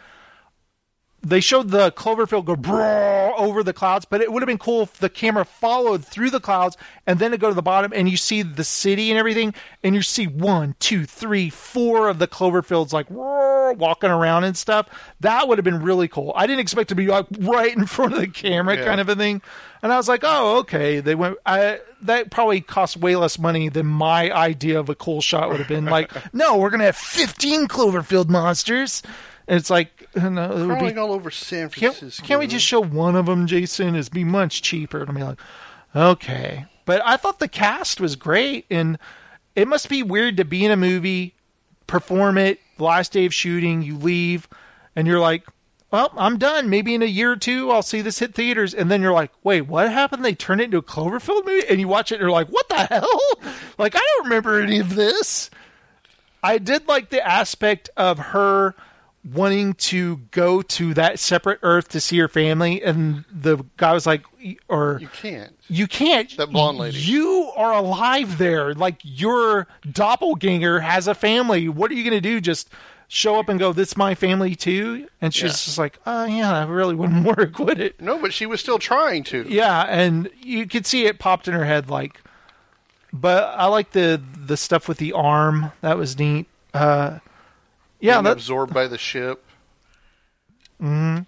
They showed the Cloverfield go over the clouds, but it would have been cool if the camera followed through the clouds and then to go to the bottom and you see the city and everything, and you see one, two, three, four of the Cloverfields like walking around and stuff. That would have been really cool. I didn't expect to be like right in front of the camera, Yeah. kind of a thing. And I was like, oh, okay. They went. I that probably cost way less money than my idea of a cool shot would have been. Like, no, we're gonna have fifteen Cloverfield monsters. And it's like, Uh, it would Crawling be. all over San Can't, Francisco. can't we just show one of them, Jason? It'd be much cheaper. And I'm like, okay. But I thought the cast was great, and it must be weird to be in a movie, perform it, last day of shooting, you leave, and you're like, well, I'm done. Maybe in a year or two, I'll see this hit theaters. And then you're like, wait, what happened? They turned it into a Cloverfield movie? And you watch it and you're like, what the hell? Like, I don't remember any of this. I did like the aspect of her wanting to go to that separate Earth to see her family. And the guy was like, or You can't. you can't. That blonde lady. You are alive there. Like your doppelganger has a family. What are you going to do? Just show up and go, "This my family too?" And she's Yeah. just like, "Oh yeah, that really wouldn't work, would it?" No, but she was still trying to. Yeah, and you could see it popped in her head, like. But I like the the stuff with the arm. That was neat. Uh, yeah, absorbed by the ship. there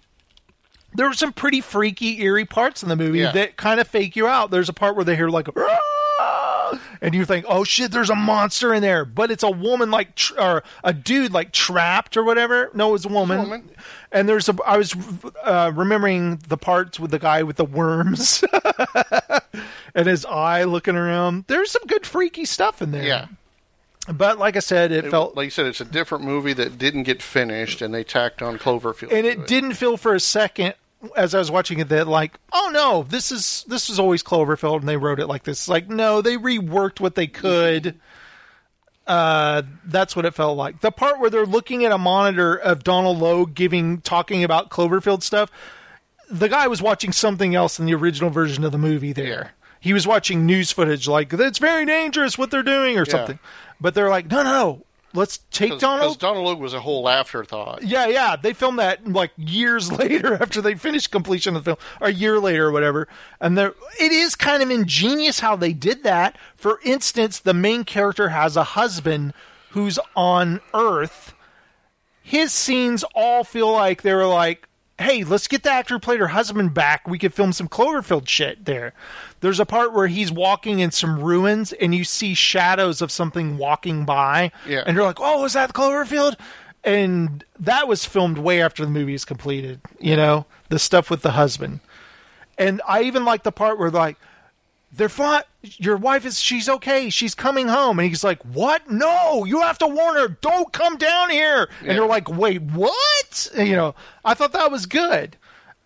were some pretty freaky, eerie parts in the movie Yeah. that kind of fake you out. There's a part where they hear like, and you think, "Oh shit, there's a monster in there," but it's a woman like, tr- or a dude like trapped or whatever. No, it was a woman. woman. And there's a. I was uh, remembering the parts with the guy with the worms and his eye looking around. There's some good freaky stuff in there. Yeah. But like I said, it, It- felt like you said, it's a different movie that didn't get finished, and they tacked on Cloverfield. and to it didn't feel for a second as I was watching it that like, oh no, this is this was always Cloverfield and they wrote it like this. Like, no, they reworked what they could. Uh, that's what it felt like. The part where they're looking at a monitor of Donald Logue giving talking about Cloverfield stuff. The guy was watching something else in the original version of the movie. There. He was watching news footage like it's very dangerous what they're doing or Yeah. something. But they're like, no, no, no, let's take Because Donald. Donald Logue was a whole afterthought. Yeah, yeah. They filmed that like years later after they finished completion of the film, or a year later or whatever. And there, it is kind of ingenious how they did that. For instance, the main character has a husband who's on Earth. His scenes all feel like they were like, hey, let's get the actor who played her husband back. We could film some Cloverfield shit there. There's a part where he's walking in some ruins and you see shadows of something walking by. Yeah. And you're like, oh, is that Cloverfield? And that was filmed way after the movie is completed, you know, the stuff with the husband. And I even like the part where like they're fine. Your wife is she's okay. She's coming home, and he's like, "What? No, you have to warn her. Don't come down here." And you're like, "Wait, what?" You know, I thought that was good.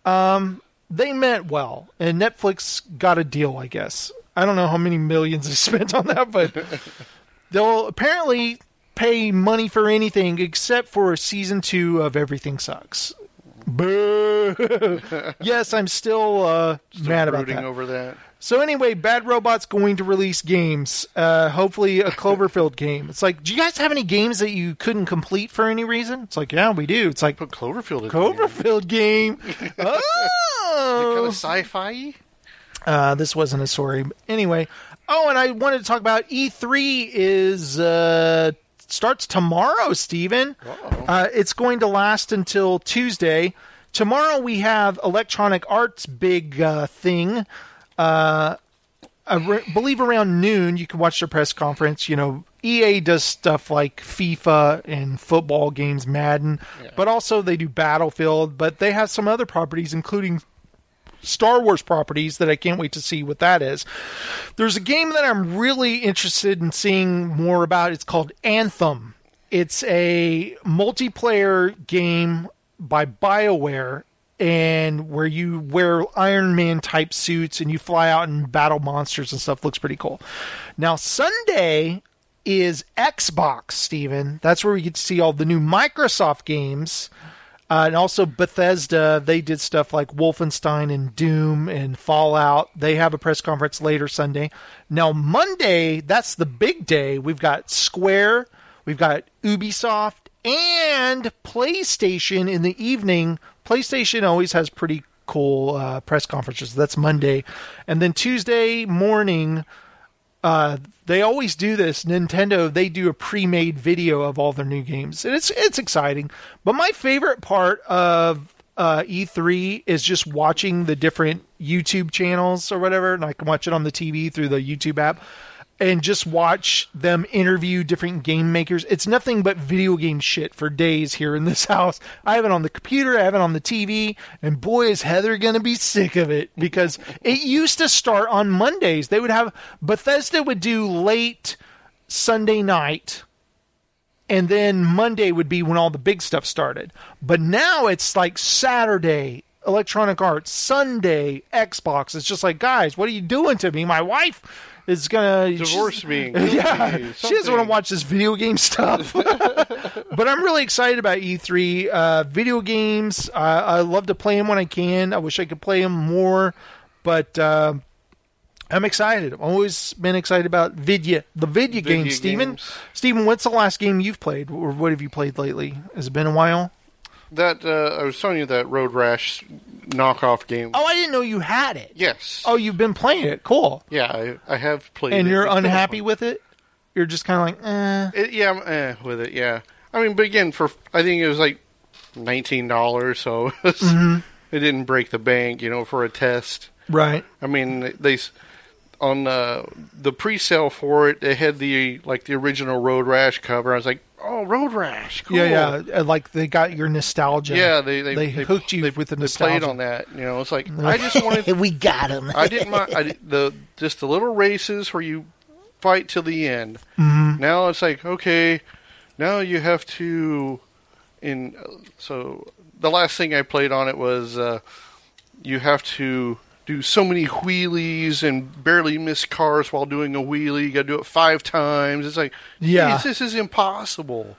Um, they meant well, and Netflix got a deal, I guess. I don't know how many millions they spent on that, but they'll apparently pay money for anything except for season two of Everything Sucks. Boo! yes, I'm still, uh, mad about that. over that. So anyway, Bad Robot's going to release games. Uh, hopefully, a Cloverfield game. It's like, do you guys have any games that you couldn't complete for any reason? It's like, yeah, we do. It's like Put Cloverfield Cloverfield game. Kind oh, of sci-fi. uh, this wasn't a story. Anyway, oh, and I wanted to talk about E3 is uh, starts tomorrow, Steven. Uh, it's going to last until Tuesday. Tomorrow we have Electronic Arts big uh, thing. Uh, I believe around noon you can watch their press conference. You know, EA does stuff like FIFA and football games, Madden, but also they do Battlefield. But they have some other properties, including Star Wars properties that I can't wait to see what that is. There's a game that I'm really interested in seeing more about. It's called Anthem. It's a multiplayer game by BioWare and where you wear Iron Man type suits and you fly out and battle monsters and stuff looks pretty cool. Now Sunday is Xbox, Steven. That's where we get to see all the new Microsoft games. Uh, and also Bethesda, they did stuff like Wolfenstein and Doom and Fallout. They have a press conference later Sunday. Now Monday, that's the big day. We've got Square, we've got Ubisoft, and PlayStation in the evening. PlayStation always has pretty cool uh, press conferences. That's Monday, and then Tuesday morning uh, they always do this. Nintendo they do a pre-made video of all their new games, and it's it's exciting. But my favorite part of uh, E3 is just watching the different YouTube channels or whatever, and I can watch it on the TV through the YouTube app, and just watch them interview different game makers. It's nothing but video game shit for days here in this house. I have it on the computer, I have it on the TV, and boy is Heather gonna be sick of it because it used to start on Mondays. They would have Bethesda would do late Sunday night and then Monday would be when all the big stuff started. But now it's like Saturday, Electronic Arts, Sunday, Xbox. It's just like, guys, what are you doing to me? My wife is gonna Divorce me. yeah, me, she doesn't want to watch this video game stuff. but I'm really excited about E3. Uh, video games, uh, I love to play them when I can. I wish I could play them more, but uh, I'm excited. I've always been excited about Vidya, the Vidya, Vidya games. Steven. Steven, what's the last game you've played, or what have you played lately? Has it been a while? That uh, I was telling you that Road Rash knockoff game. Oh, I didn't know you had it. Yes. Oh, you've been playing it. Cool. Yeah, I, I have played. And it. you're It's unhappy with it? You're just kind of like, eh. It, yeah, I'm eh, with it. Yeah, I mean, but again, for I think it was like nineteen dollars, so it, was- Mm-hmm. it didn't break the bank, you know, for a test. Right. I mean, they s- on uh, the pre-sale for it, they had the like the original Road Rash cover. I was like, oh, Road Rash, cool. Yeah, yeah. uh, Like they got your nostalgia. Yeah, they they, they, hooked you with the they nostalgia. played on that. You know, it's like I just wanted. we got them. I didn't mind I, the just the little races where you fight till the end. Mhm. Now it's like okay, now you have to. In so the last thing I played on it was uh, you have to do so many wheelies and barely miss cars while doing a wheelie. You got to do it five times. It's like Yeah. geez, this is impossible.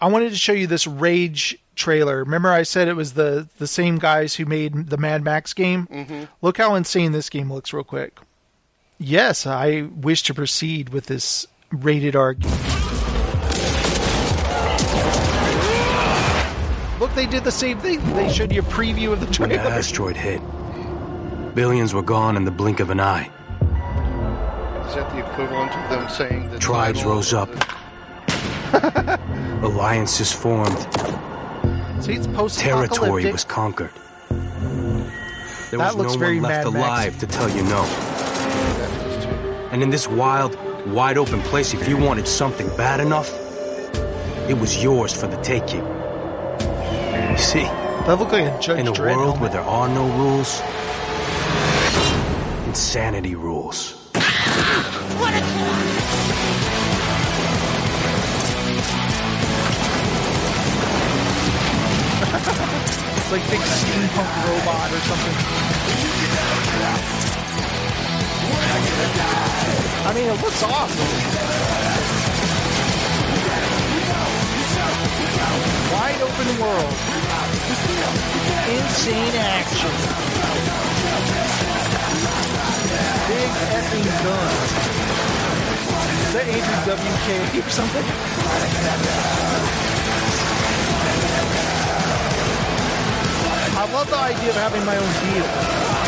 I wanted to show you this Rage trailer. Remember, I said it was the the same guys who made the Mad Max game. Mhm. Look how insane this game looks, real quick. Yes, I wish to proceed with this rated R game. Look, they did the same thing. They showed you a preview of the When the trailer. asteroid hit, billions were gone in the blink of an eye. Is that the equivalent of them saying that Tribes rose up. Alliances formed. See, it's post Territory was conquered. There That was looks no very one left Mad Max. alive to tell you no. And in this wild, wide open place, if you wanted something bad enough, it was yours for the taking. You see, That looked like a Judge In a world helmet. where there are no rules, insanity rules. It's like big steampunk robot or something. I mean, it looks awesome. Wide open world. Insane action. Big effing guns. Is that Andrew WK or something? I love the idea of having my own vehicle.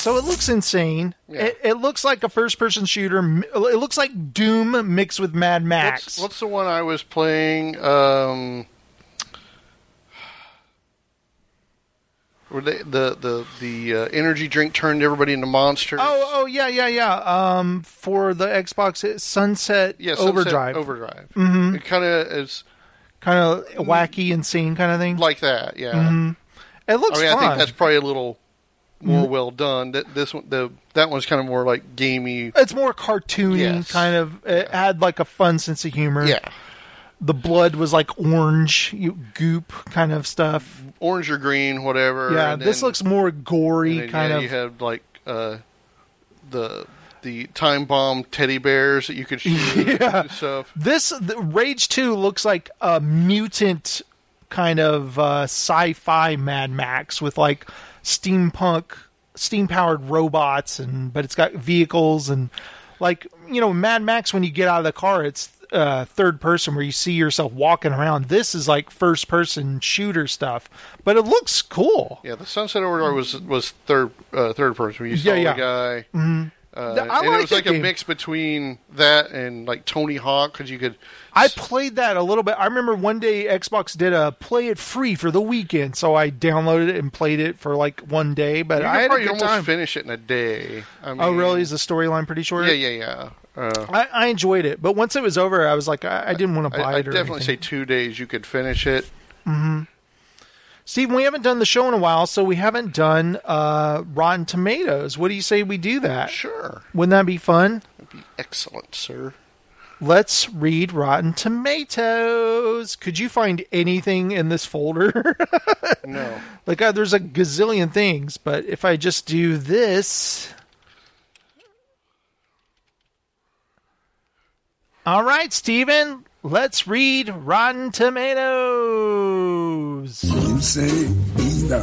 So it looks insane. It, it looks like a first-person shooter. It looks like Doom mixed with Mad Max. What's, what's the one I was playing? Um, where they, the the the uh, energy drink turned everybody into monsters. Oh, oh yeah, yeah, yeah. Um, for the Xbox, Sunset yeah, Sunset Overdrive, Overdrive. Mhm. It kind of is kind of wacky, insane kind of thing. like that. Yeah. Mhm. It looks I mean, I think that's probably a little more Mhm. well done. That this one, the that one's kind of more like gamey. It's more cartoony, Yes. kind of. It had like a fun sense of humor. Yeah. The blood was like orange, you, goop kind of stuff. orange or green, whatever. Yeah, and this then- looks more gory, then, kind yeah, of. You have like uh, the the time bomb teddy bears that you could shoot Yeah. and stuff. This Rage Two looks like a mutant kind of uh, sci-fi Mad Max with like steampunk, steam-powered robots, and but it's got vehicles and like you know Mad Max. When you get out of the car, it's uh, third person where you see yourself walking around. This is like first-person shooter stuff, but it looks cool. Yeah, the Sunset Overdrive was was third uh, third person. Where you saw Yeah, yeah. the guy. Mhm. Uh, Th- I and it was like a game. mix between that and like Tony Hawk because you could. I played that a little bit. I remember one day Xbox did a play it free for the weekend, so I downloaded it and played it for like one day. But you I had a good almost time. finish it in a day. I mean, oh, really? Is the storyline pretty short? Yeah, yeah, yeah. Uh, I, I enjoyed it, but once it was over, I was like, I, I didn't want to buy I, it. I'd definitely say two days you could finish it. hmm Steve, we haven't done the show in a while, so we haven't done uh, Rotten Tomatoes. What do you say we do that? Sure. Wouldn't that be fun? That'd be excellent, sir. Let's read Rotten Tomatoes. Could you find anything in this folder? No. Like, uh, there's a gazillion things, but if I just do this. All right, Steven, let's read Rotten Tomatoes. You say either,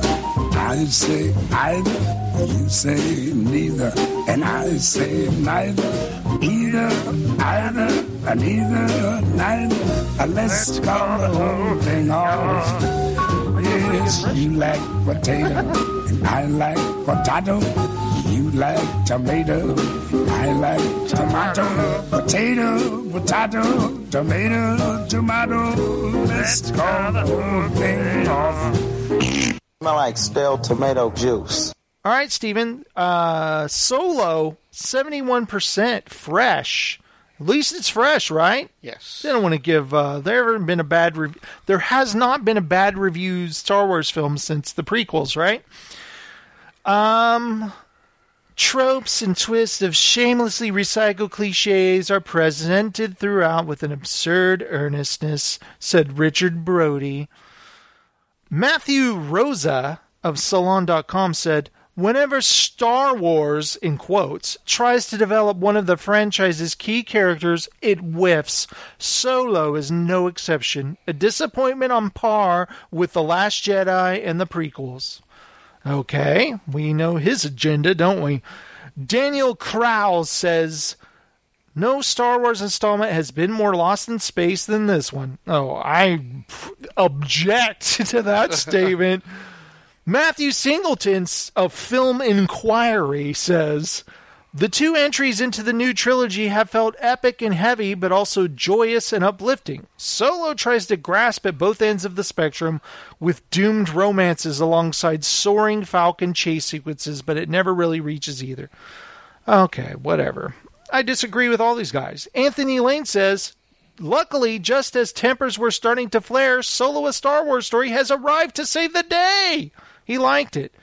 I say either. You say neither, and I say neither. Either, either, and either, neither. Let's call the whole thing off. Yes, you like potato, and I like potato. You like tomato, I like tomato. Potato, potato, tomato, tomato. Let's call the whole thing off. Smell like stale tomato juice. All right, Steven. Uh, solo, 71% fresh. At least it's fresh, right? Yes. They don't want to give. Uh, there haven't been a bad. Rev- there has not been a bad reviewed Star Wars film since the prequels, right? Um, tropes and twists of shamelessly recycled cliches are presented throughout with an absurd earnestness," said Richard Brody. Matthew Rozsa of Salon.com said, Whenever Star Wars, in quotes, tries to develop one of the franchise's key characters, it whiffs. Solo is no exception. A disappointment on par with The Last Jedi and the prequels. Okay, we know his agenda, don't we? Daniel Krause says, no Star Wars installment has been more lost in space than this one. Oh, I object to that statement. Matthew Singleton of Film Inquiry says The two entries into the new trilogy have felt epic and heavy, but also joyous and uplifting. Solo tries to grasp at both ends of the spectrum with doomed romances alongside soaring Falcon chase sequences, but it never really reaches either. Okay, whatever. I disagree with all these guys. Anthony Lane says, Luckily, just as tempers were starting to flare, Solo a Star Wars story has arrived to save the day. He liked it.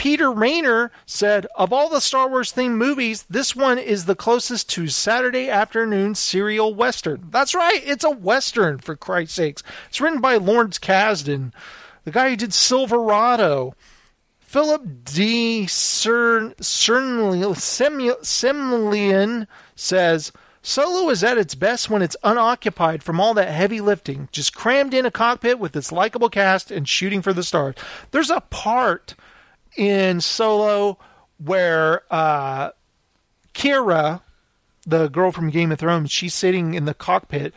Peter Rainer said, Of all the Star Wars themed movies, this one is the closest to Saturday afternoon serial Western. That's right, it's a Western, for Christ's sakes. It's written by Lawrence Kasdan, the guy who did Silverado. Philip D. Cern- Semlian says, Solo is at its best when it's unoccupied from all that heavy lifting, just crammed in a cockpit with its likable cast and shooting for the stars. There's a part in Solo where uh, Qi'ra, the girl from Game of Thrones, she's sitting in the cockpit,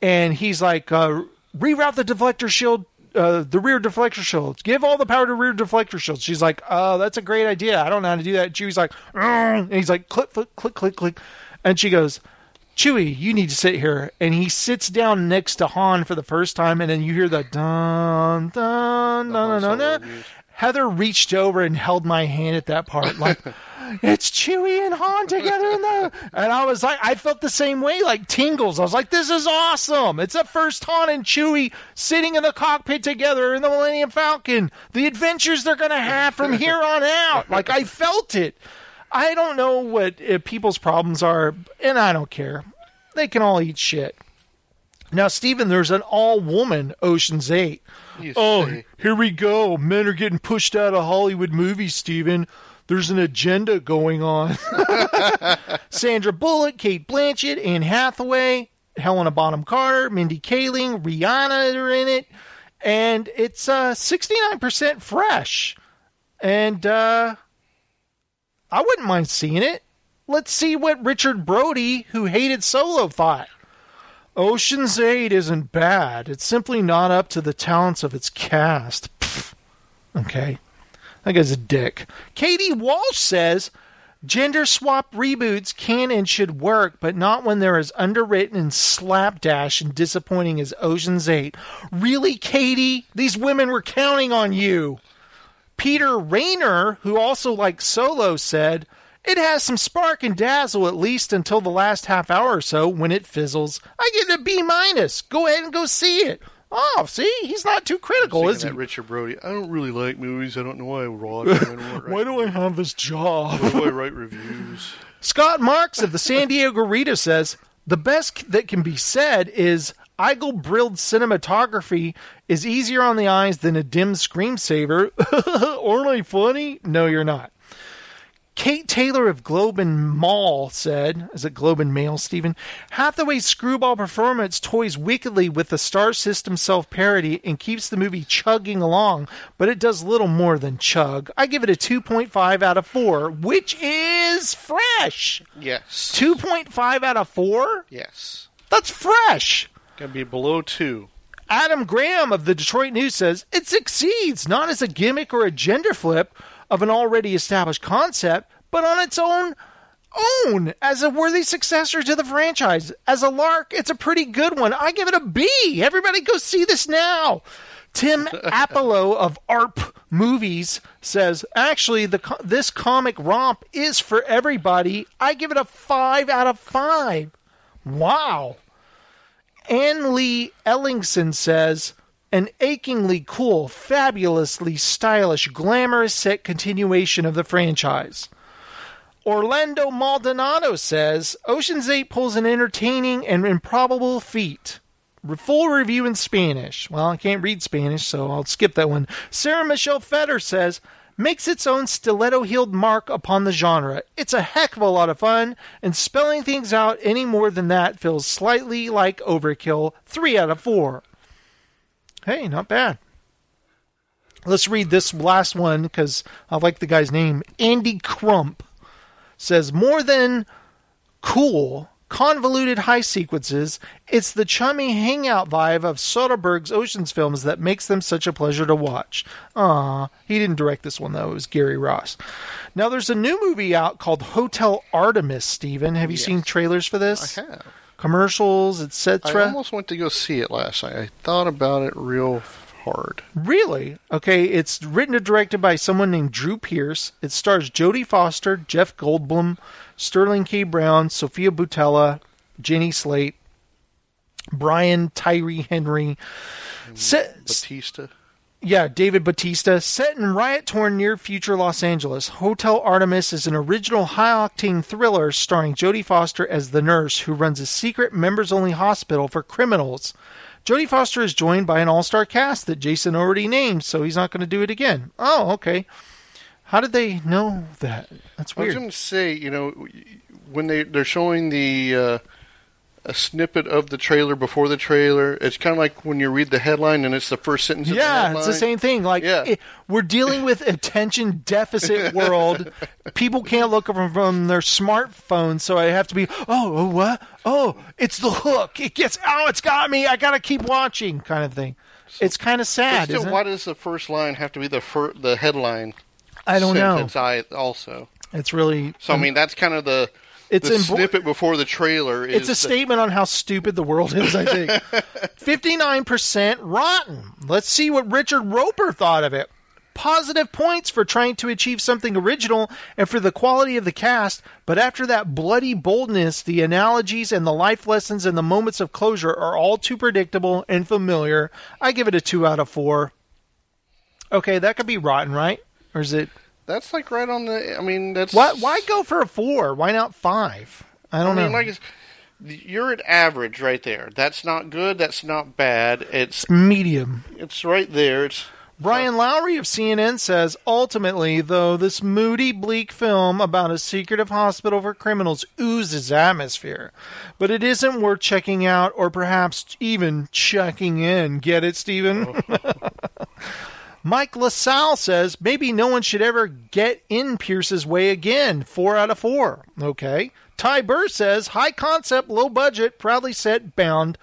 and he's like, uh, "Reroute the deflector shield." Uh, the rear deflector shields. Give all the power to rear deflector shields. She's like, "Oh, that's a great idea. I don't know how to do that." Chewie's like, "Mm," and he's like, "Click, click, click, click, click," and she goes, Chewie, you need to sit here. And he sits down next to Han for the first time, and then you hear the dun dun dun dun dun. dun. Heather reached over and held my hand at that part, like it's Chewie and Han together in the. And I was like, I felt the same way, like tingles. I was like, this is awesome. It's the first Han and Chewie sitting in the cockpit together in the Millennium Falcon. The adventures they're gonna have from here on out. Like I felt it. I don't know what uh, people's problems are, and I don't care. They can all eat shit. Now, Steven, there's an all woman Ocean's 8. You oh, say. here we go. Men are getting pushed out of Hollywood movies, Steven. There's an agenda going on. Sandra Bullock, Cate Blanchett, Anne Hathaway, Helena Bonham Carter, Mindy Kaling, Rihanna are in it. And it's uh, 69% fresh. And uh, I wouldn't mind seeing it. Let's see what Richard Brody, who hated Solo, thought. Ocean's 8 isn't bad. It's simply not up to the talents of its cast. Pfft. Okay. That guy's a dick. Katie Walsh says gender swap reboots can and should work, but not when they're as underwritten and slapdash and disappointing as Ocean's 8. Really, Katie? These women were counting on you. Peter Rainer, who also likes Solo, said, It has some spark and dazzle at least until the last half hour or so when it fizzles. I give it a B minus. Go ahead and go see it. Oh, see? He's not too critical, is he? Richard Brody. I don't really like movies. I don't know why I watch them. I don't Why do I have this job? Why do I write reviews? Scott Marks of the San Diego Reader says the best that can be said is Eigil Bryld cinematography is easier on the eyes than a dim screensaver. Aren't I funny? No, you're not. Kate Taylor of Globe and Mall said, is it Globe and Mail, Stephen? Hathaway's screwball performance toys wickedly with the star system self parody and keeps the movie chugging along, but it does little more than chug. I give it a 2.5 out of 4, which is fresh. Yes. 2.5 out of 4? Yes. That's fresh. Gonna be below two. Adam Graham of the Detroit News says it succeeds not as a gimmick or a gender flip of an already established concept, but on its own own as a worthy successor to the franchise. As a lark, it's a pretty good one. I give it a B. Everybody go see this now. Tim Appelo of ARP Movies says, actually, the this comic romp is for everybody. I give it a 5 out of 5. Wow. Ann Lee Ellingson says, an achingly cool, fabulously stylish, glamorous set continuation of the franchise. Orlando Maldonado says Ocean's 8 pulls an entertaining and improbable feat. Full review in Spanish. Well, I can't read Spanish, so I'll skip that one. Sarah Michelle Fetter says makes its own stiletto heeled mark upon the genre. It's a heck of a lot of fun, and spelling things out any more than that feels slightly like overkill. 3 out of 4. Hey, not bad. Let's read this last one because I like the guy's name. Andy Crump says more than cool. convoluted high sequences. It's the chummy hangout vibe of Soderbergh's Ocean's films that makes them such a pleasure to watch. Ah, he didn't direct this one though. It was Gary Ross. Now there's a new movie out called Hotel Artemis. Steven, have you Yes. seen trailers for this? I have. Commercials, etc. I almost went to go see it last night. I thought about it real hard. Really? Okay, it's written and directed by someone named Drew Pearce. It stars Jodie Foster, Jeff Goldblum, Sterling K. Brown, Sofia Boutella, Jenny Slate, Brian Tyree Henry. Set, mm, Batista. Yeah, David Batista. Set in riot torn near future Los Angeles, Hotel Artemis is an original high octane thriller starring Jodie Foster as the nurse who runs a secret members only hospital for criminals. Jodie Foster is joined by an all star cast that Jason already named, so he's not going to do it again. Oh, okay. How did they know that? That's weird. I was going to say, you know, when they they're showing the uh, a snippet of the trailer before the trailer, it's kind of like when you read the headline and it's the first sentence. of the Yeah, headline. it's the same thing. Like it- we're dealing with attention deficit world. People can't look from, from their smartphone, so I have to be. Oh, oh, what? Oh, it's the hook. It gets. Oh, it's got me. I gotta keep watching, kind of thing. It's kind of sad, still, why does the first line have to be the fir- the headline? I don't know. I also. It's really. So I mean, that's kind of the It's the imbo- snippet before the trailer. It's a the- statement on how stupid the world is, I think. 59% rotten. Let's see what Richard Roeper thought of it. Positive points for trying to achieve something original and for the quality of the cast, but after that bloody boldness, the analogies and the life lessons and the moments of closure are all too predictable and familiar. I give it a 2 out of 4. Okay, that could be rotten, right? Or is it That's like right on the. I mean, that's why why go for a 4? Why not 5? I don't I mean, know. like it's, you're at average right there. That's not good. That's not bad. It's medium. It's right there. It's Brian Lowry of CNN says ultimately, though, this moody, bleak film about a secretive hospital for criminals oozes atmosphere. But it isn't worth checking out or perhaps even checking in. Get it, Stephen? Oh. Mike LaSalle says maybe no one should ever get in Pearce's way again. Four out of four. Okay. Ty Burr says high concept, low budget, proudly set, bound.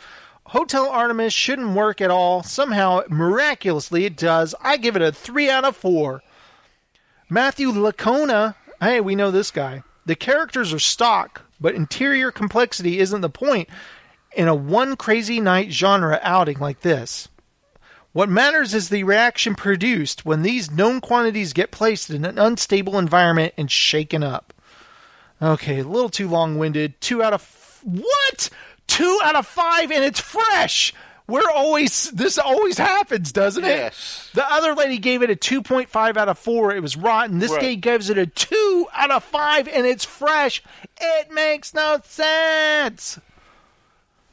Hotel Artemis shouldn't work at all. Somehow, miraculously, it does. I give it a three out of four. Matthew Lacona. Hey, we know this guy. The characters are stock, but interior complexity isn't the point in a one crazy night genre outing like this. What matters is the reaction produced when these known quantities get placed in an unstable environment and shaken up. Okay, a little too long winded. Two out of. F- what? Two out of five, and it's fresh! We're always. This always happens, doesn't it? Yes. The other lady gave it a 2.5 out of 4. It was rotten. This Right. guy gives it a 2 out of 5, and it's fresh. It makes no sense.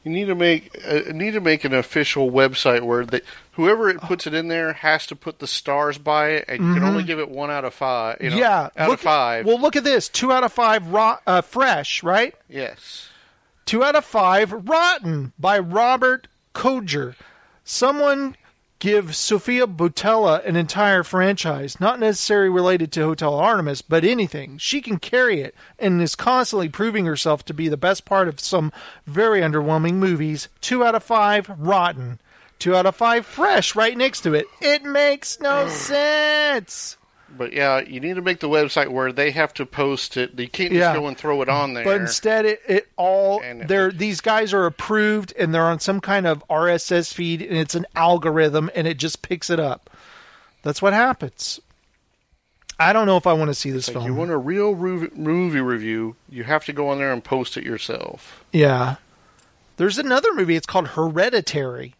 You need to make uh, need to make an official website where they, whoever it puts it in there has to put the stars by it, and you can Mhm. only give it one out of five. You know, yeah. out of five. well, look at this. 2 out of 5 raw, uh, fresh, right? yes. Two out of five, Rotten by Robert Koger. Someone give Sofia Boutella an entire franchise, not necessarily related to Hotel Artemis, but anything. She can carry it and is constantly proving herself to be the best part of some very underwhelming movies. Two out of five, Rotten. Two out of five, Fresh, right next to it. It makes no sense. But yeah, you need to make the website where they have to post it. You can't just Yeah. go and throw it on there. But instead, it, it all they're these guys are approved and they're on some kind of RSS feed and it's an algorithm and it just picks it up. That's what happens. I don't know if I want to see this Like, film. you want a real movie review, you have to go on there and post it yourself. Yeah. There's another movie. It's called Hereditary,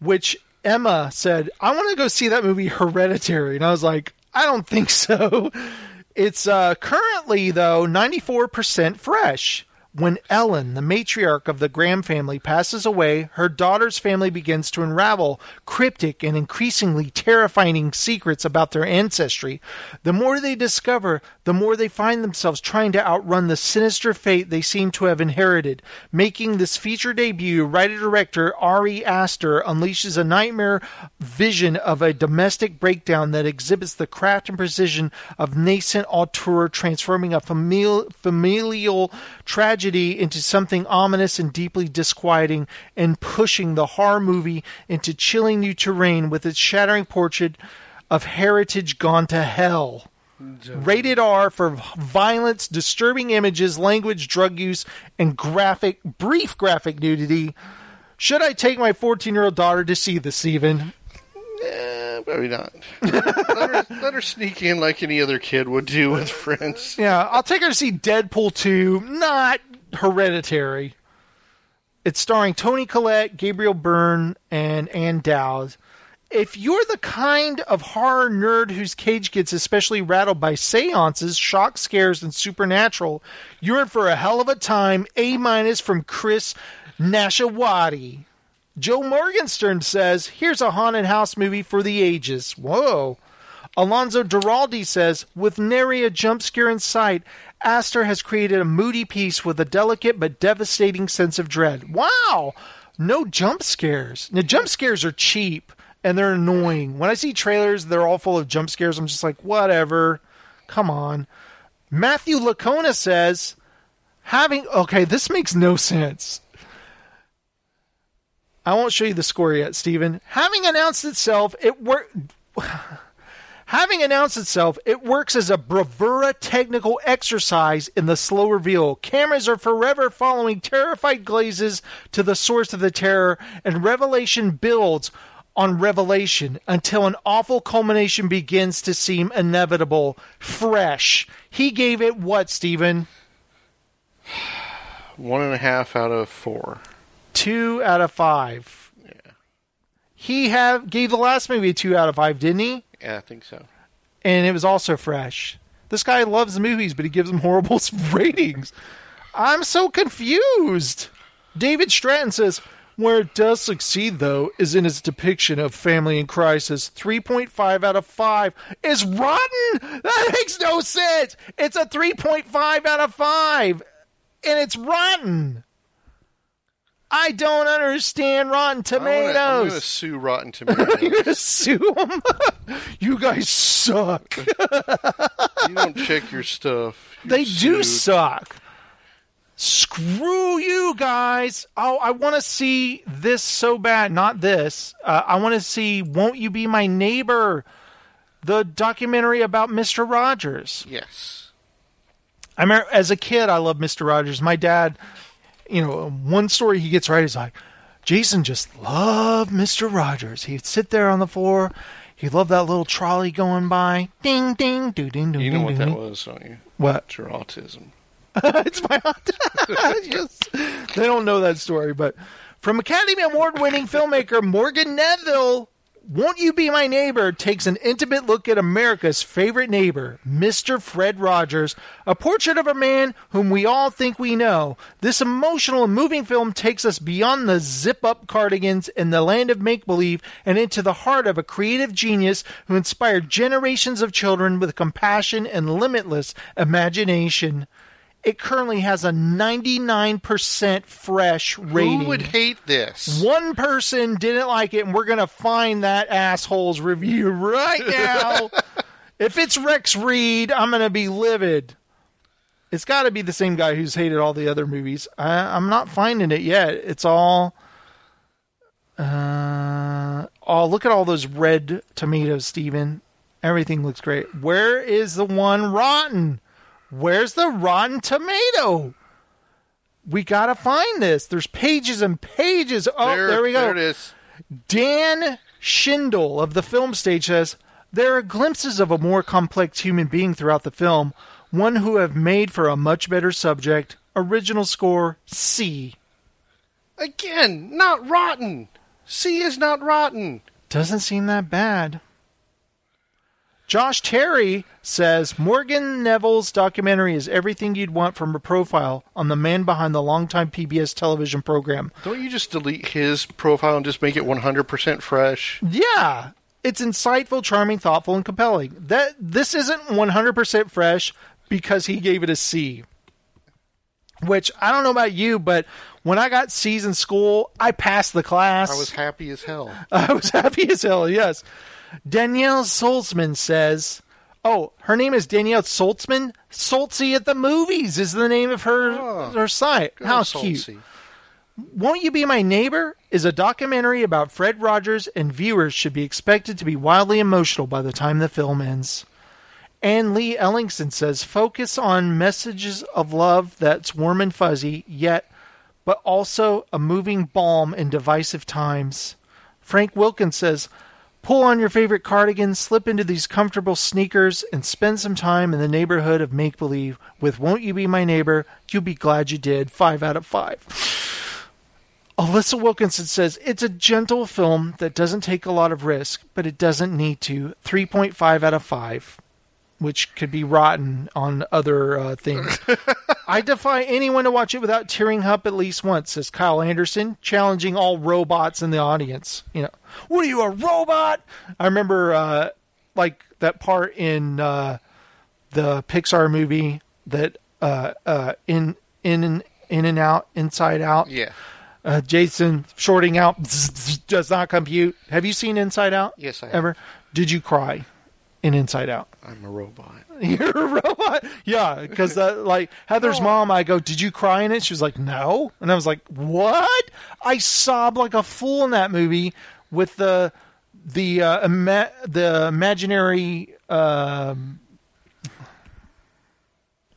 which Emma said, I want to go see that movie Hereditary. And I was like, I don't think so. It's uh, currently, though, 94% fresh. When Ellen, the matriarch of the Graham family, passes away, her daughter's family begins to unravel cryptic and increasingly terrifying secrets about their ancestry. The more they discover, the more they find themselves trying to outrun the sinister fate they seem to have inherited. Making this feature debut, writer director Ari Aster unleashes a nightmare vision of a domestic breakdown that exhibits the craft and precision of nascent auteur transforming a famil- familial tragedy tragedy into something ominous and deeply disquieting, and pushing the horror movie into chilling new terrain with its shattering portrait of heritage gone to hell. Rated R for violence, disturbing images, language, drug use, and graphic, brief graphic nudity. Should I take my 14 year old daughter to see this, Steven? Eh, probably not. let, her, let her sneak in like any other kid would do with friends. Yeah, I'll take her to see Deadpool 2, not Hereditary. It's starring Toni Collette, Gabriel Byrne, and Ann Dowd. If you're the kind of horror nerd whose cage gets especially rattled by seances, shock scares, and supernatural, you're in for a hell of a time. A minus from Chris Nashawaty. Joe Morgenstern says, here's a haunted house movie for the ages. Whoa. Alonso Duralde says, with nary a jump scare in sight, Aster has created a moody piece with a delicate but devastating sense of dread. Wow! No jump scares. Now, jump scares are cheap and they're annoying. When I see trailers, they're all full of jump scares. I'm just like, whatever. Come on. Matthew Lacona says, having. Okay, this makes no sense. I won't show you the score yet, Stephen. Having announced itself, it worked. Having announced itself, it works as a bravura technical exercise in the slow reveal. Cameras are forever following terrified glazes to the source of the terror, and revelation builds on revelation until an awful culmination begins to seem inevitable. Fresh. He gave it what, Stephen? One and a half out of four. Two out of five. Yeah. He have gave the last movie a two out of five, didn't he? Yeah, I think so. And it was also fresh. This guy loves movies, but he gives them horrible ratings. I'm so confused. David Stratton says, where it does succeed, though, is in its depiction of family in crisis. 3.5 out of 5 is rotten! That makes no sense! It's a 3.5 out of 5! And it's rotten! I don't understand Rotten Tomatoes. I'm going to sue Rotten Tomatoes. You're going to sue them? you guys suck. you don't check your stuff. You're they do suck. Screw you guys. Oh, I want to see this so bad. Not this. Uh, I want to see Won't You Be My Neighbor? The documentary about Mr. Rogers. Yes. I remember as a kid, I loved Mr. Rogers. My dad, you know, one story he gets right is like, Jason just loved Mr. Rogers. He'd sit there on the floor. He loved that little trolley going by. Ding, ding, doo, ding, doo, You ding, know what ding, that ding. was, don't you? What? It's your autism. it's my Just- they don't know that story, but from Academy Award winning filmmaker Morgan Neville, Won't You Be My Neighbor takes an intimate look at America's favorite neighbor, Mr. Fred Rogers, a portrait of a man whom we all think we know. This emotional and moving film takes us beyond the zip up cardigans and the land of make believe and into the heart of a creative genius who inspired generations of children with compassion and limitless imagination. It currently has a 99% fresh rating. Who would hate this? One person didn't like it, and we're going to find that asshole's review right now. if it's Rex Reed, I'm going to be livid. It's got to be the same guy who's hated all the other movies. I, I'm not finding it yet. It's all. Uh, oh, look at all those red tomatoes, Steven. Everything looks great. Where is the one rotten? Where's the rotten tomato? We gotta find this. There's pages and pages. Oh, there, There- we go. there it is. Dan Schindel of the film stage says there are glimpses of a more complex human being throughout the film, one who have made for a much better subject. Original score C. Again, not rotten. C is not rotten. Doesn't seem that bad. Josh Terry says Morgan Neville's documentary is everything you'd want from a profile on the man behind the longtime PBS television program. Don't you just delete his profile and just make it 100% fresh? Yeah, it's insightful, charming, thoughtful, and compelling. That this isn't 100% fresh because he gave it a C. Which I don't know about you, but when I got C's in school, I passed the class. I was happy as hell. I was happy as hell, yes. Danielle Solzman says, Oh, her name is Danielle Soltzman. Solzy at the movies is the name of her ah, her site. How cute! Saltsy. Won't You Be My Neighbor is a documentary about Fred Rogers, and viewers should be expected to be wildly emotional by the time the film ends. Ann Lee Ellingson says, focus on messages of love that's warm and fuzzy, yet, but also a moving balm in divisive times. Frank Wilkins says, pull on your favorite cardigan, slip into these comfortable sneakers, and spend some time in the neighborhood of make believe with Won't You Be My Neighbor? You'll be glad you did. Five out of five. Alissa Wilkinson says it's a gentle film that doesn't take a lot of risk, but it doesn't need to. 3.5 out of 5, which could be rotten on other uh, things. I defy anyone to watch it without tearing up at least once, says Kyle Anderson, challenging all robots in the audience. You know, what are you, a robot? I remember, uh, like, that part in uh, the Pixar movie that uh, uh, in, in, and in and out, inside out. Yeah. Uh, Jason shorting out does not compute. Have you seen Inside Out? Yes, I have. Ever? Did you cry in Inside Out? I'm a robot. You're a robot. Yeah, because uh, like Heather's mom, I go, "Did you cry in it?" She was like, "No," and I was like, "What?" I sobbed like a fool in that movie with the the uh, ima- the imaginary um,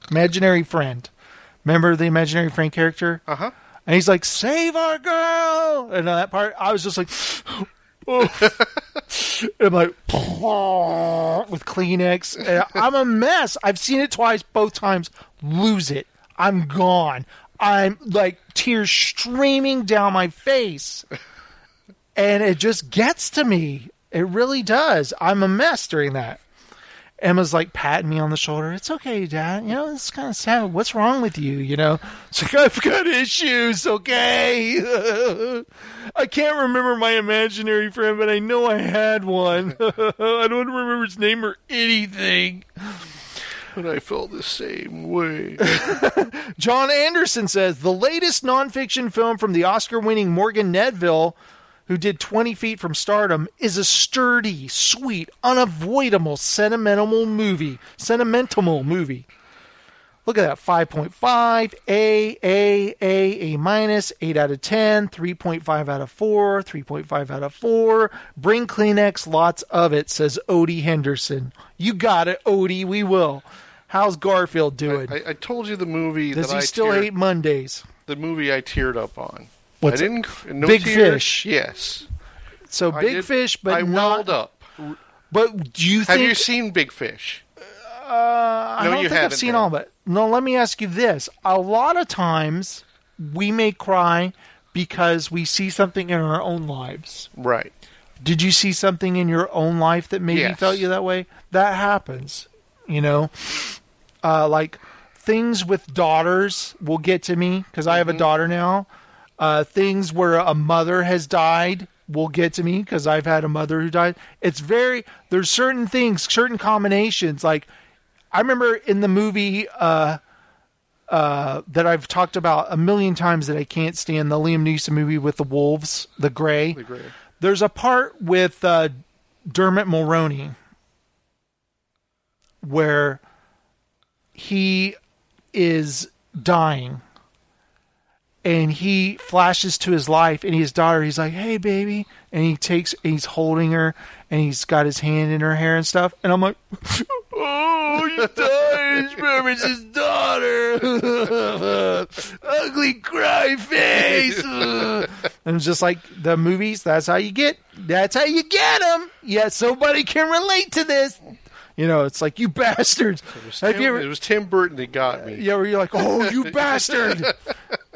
imaginary friend. Remember the imaginary friend character? Uh huh. And he's like, "Save our girl!" And that part, I was just like. I'm like, with Kleenex. And I'm a mess. I've seen it twice, both times. Lose it. I'm gone. I'm like tears streaming down my face, and it just gets to me. It really does. I'm a mess during that. Emma's like patting me on the shoulder. It's okay, Dad. You know, it's kind of sad. What's wrong with you? You know, it's like I've got issues. Okay, I can't remember my imaginary friend, but I know I had one. I don't remember his name or anything. But I felt the same way. John Anderson says the latest nonfiction film from the Oscar-winning Morgan Nedville who did 20 Feet from Stardom, is a sturdy, sweet, unavoidable, sentimental movie. Sentimental movie. Look at that 5.5, A, A, A, A minus, 8 out of 10, 3.5 out of 4, 3.5 out of 4. Bring Kleenex, lots of it, says Odie Henderson. You got it, Odie, we will. How's Garfield doing? I, I told you the movie Does that he I still teared- hate Mondays? the movie I teared up on. What's I didn't. No Big tears. Fish. Yes. So I Big did- Fish, but I not. welled up. But do you Have think? you seen Big Fish? Uh, I No, don't you think I've seen all of it. No, let me ask you this: a lot of times we may cry because we see something in our own lives. Right. Did you see something in your own life that maybe Yes. felt you that way? That happens, you know. Uh, like things with daughters will get to me because I have Mm-hmm. a daughter now. Uh, things where a mother has died will get to me because I've had a mother who died. It's very there's certain things, certain combinations. Like I remember in the movie uh, uh, that I've talked about a million times that I can't stand the Liam Neeson movie with the wolves, the gray. The Gray. There's a part with uh, Dermot Mulroney where he is dying and he flashes to his life and his daughter. He's like hey baby. And he takes he's holding her and he's got his hand in her hair and stuff. And i'm like oh you died remembers his daughter. Ugly cry face. And it's just like the movies that's how you get that's how you get them yeah somebody can relate to this you know it's like you bastards It was, Tim, ever it was Tim Burton that got me. yeah, where you're like, oh, you bastard.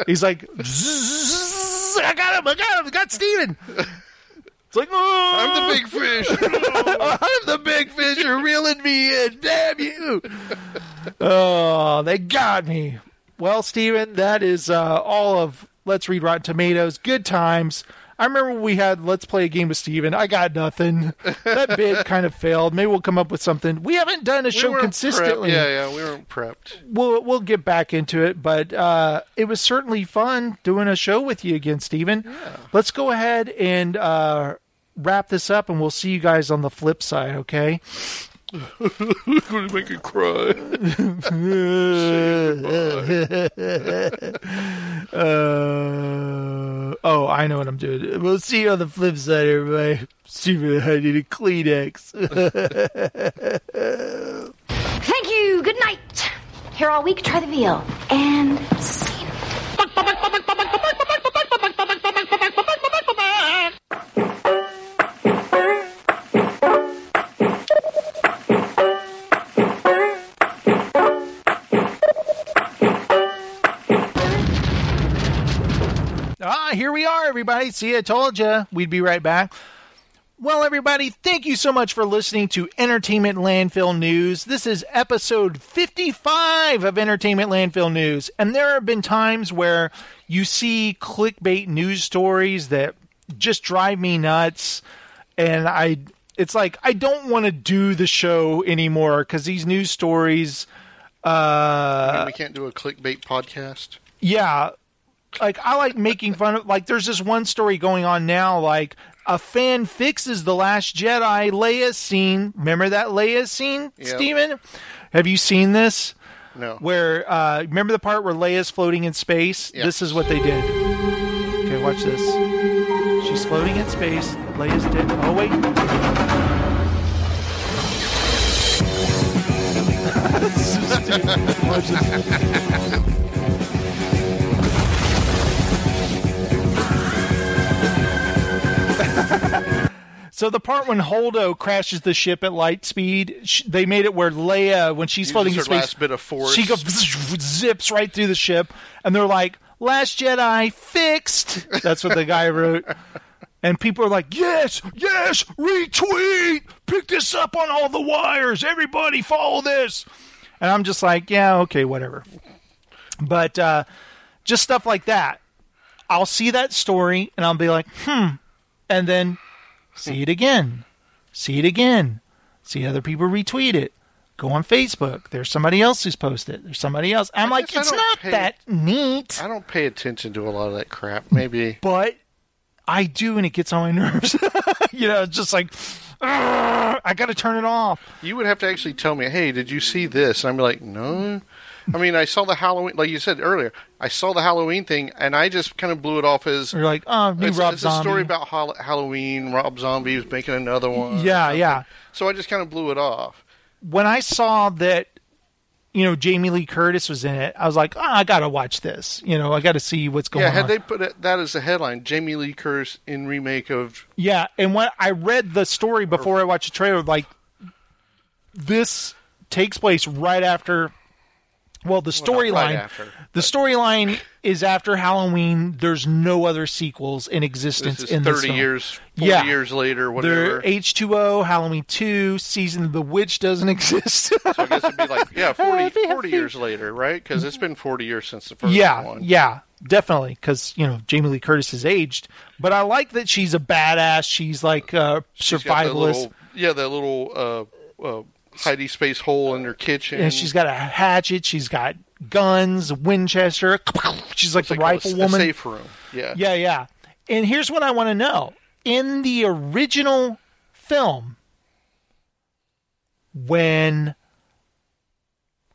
He's like, I got him, I got him, I got Steven. It's like, oh, I'm the big fish. I'm the big fish. You're reeling me in. Damn you. Oh, they got me. Well, Steven, that is uh, all of Let's Read Rotten Tomatoes. Good times. I remember we had Let's Play a Game with Steven. I got nothing. That bid kind of failed. Maybe we'll come up with something. We haven't done a We show consistently. Prepped. Yeah, yeah, we weren't prepped. we'll we'll get back into it, but uh, it was certainly fun doing a show with you again, Stephen. Let's go ahead and uh, wrap this up, and we'll see you guys on the flip side. Okay. You're gonna make you cry. uh, oh, I know what I'm doing. We'll see you on the flip side, everybody. Stupid, I need a Kleenex. Thank you. Good night. Here all week, try the veal. And scene. Ah, here we are, everybody. See, I told you we'd be right back. Well, everybody, thank you so much for listening to Entertainment Landfill News. This is episode 55 of Entertainment Landfill News. And there have been times where you see clickbait news stories that just drive me nuts. And I, it's like, I don't want to do the show anymore because these news stories, uh, I mean, we can't do a clickbait podcast. yeah like i like making fun of like there's this one story going on now like a fan fixes the last jedi leia scene. Remember that leia scene Yep. steven? Have you seen this? No. where uh remember the part where leia's floating in space? Yeah. this is what they did. Okay watch this. She's floating in space. Leia's dead. Oh wait. Watch this. So the part when Holdo crashes the ship at light speed, sh- they made it where Leia, when she's floating in her space, last bit of force. she goes zips right through the ship, and they're like, "Last Jedi fixed." That's what the guy wrote, and people are like, "Yes, yes, retweet, pick this up on all the wires, everybody follow this," and I'm just like, "Yeah, okay, whatever." But uh, just stuff like that, I'll see that story and I'll be like, "Hmm," and then see it again, see it again, see other people retweet it. Go on Facebook. There's somebody else who's posted. There's somebody else. I'm like, guess I it's don't not pay- that neat, I don't pay attention to a lot of that crap. Maybe but I do, and it gets on my nerves. you know, it's just like, "Ugh, I got to turn it off. you would have to actually tell me, "Hey, did you see this?" And I'd be like, "No." I mean, I saw the Halloween, like you said earlier. I saw the Halloween thing, and I just kind of blew it off as You're like, oh, new it's, Rob it's a story about Hall- Halloween. Rob Zombie was making another one. Yeah, yeah. So I just kind of blew it off. when I saw that, you know, Jamie Lee Curtis was in it, I was like, oh, I got to watch this. You know, I got to see what's going on. yeah, had on. they put it, that as a headline, Jamie Lee Curtis in remake of Yeah, and when I read the story before I watched the trailer, like this takes place right after. Well, the Well, right storyline. the storyline is after Halloween. There's no other sequels in existence this is in this thirty film. years, forty Yeah. years later, whatever. H two O Halloween two season of the witch doesn't exist. so I guess it'd be like yeah, 40, 40 years later, right? Because it's been forty years since the first yeah, one. yeah, definitely. Because you know Jamie Lee Curtis has aged, but I like that she's a badass. She's like a She's got that survivalist. little- yeah, that little uh, uh, hidey space hole in her kitchen. and she's got a hatchet. She's got guns, Winchester. She's like the rifle a, a woman. safe room. Yeah, Yeah, yeah. And here's what I want to know: in the original film, when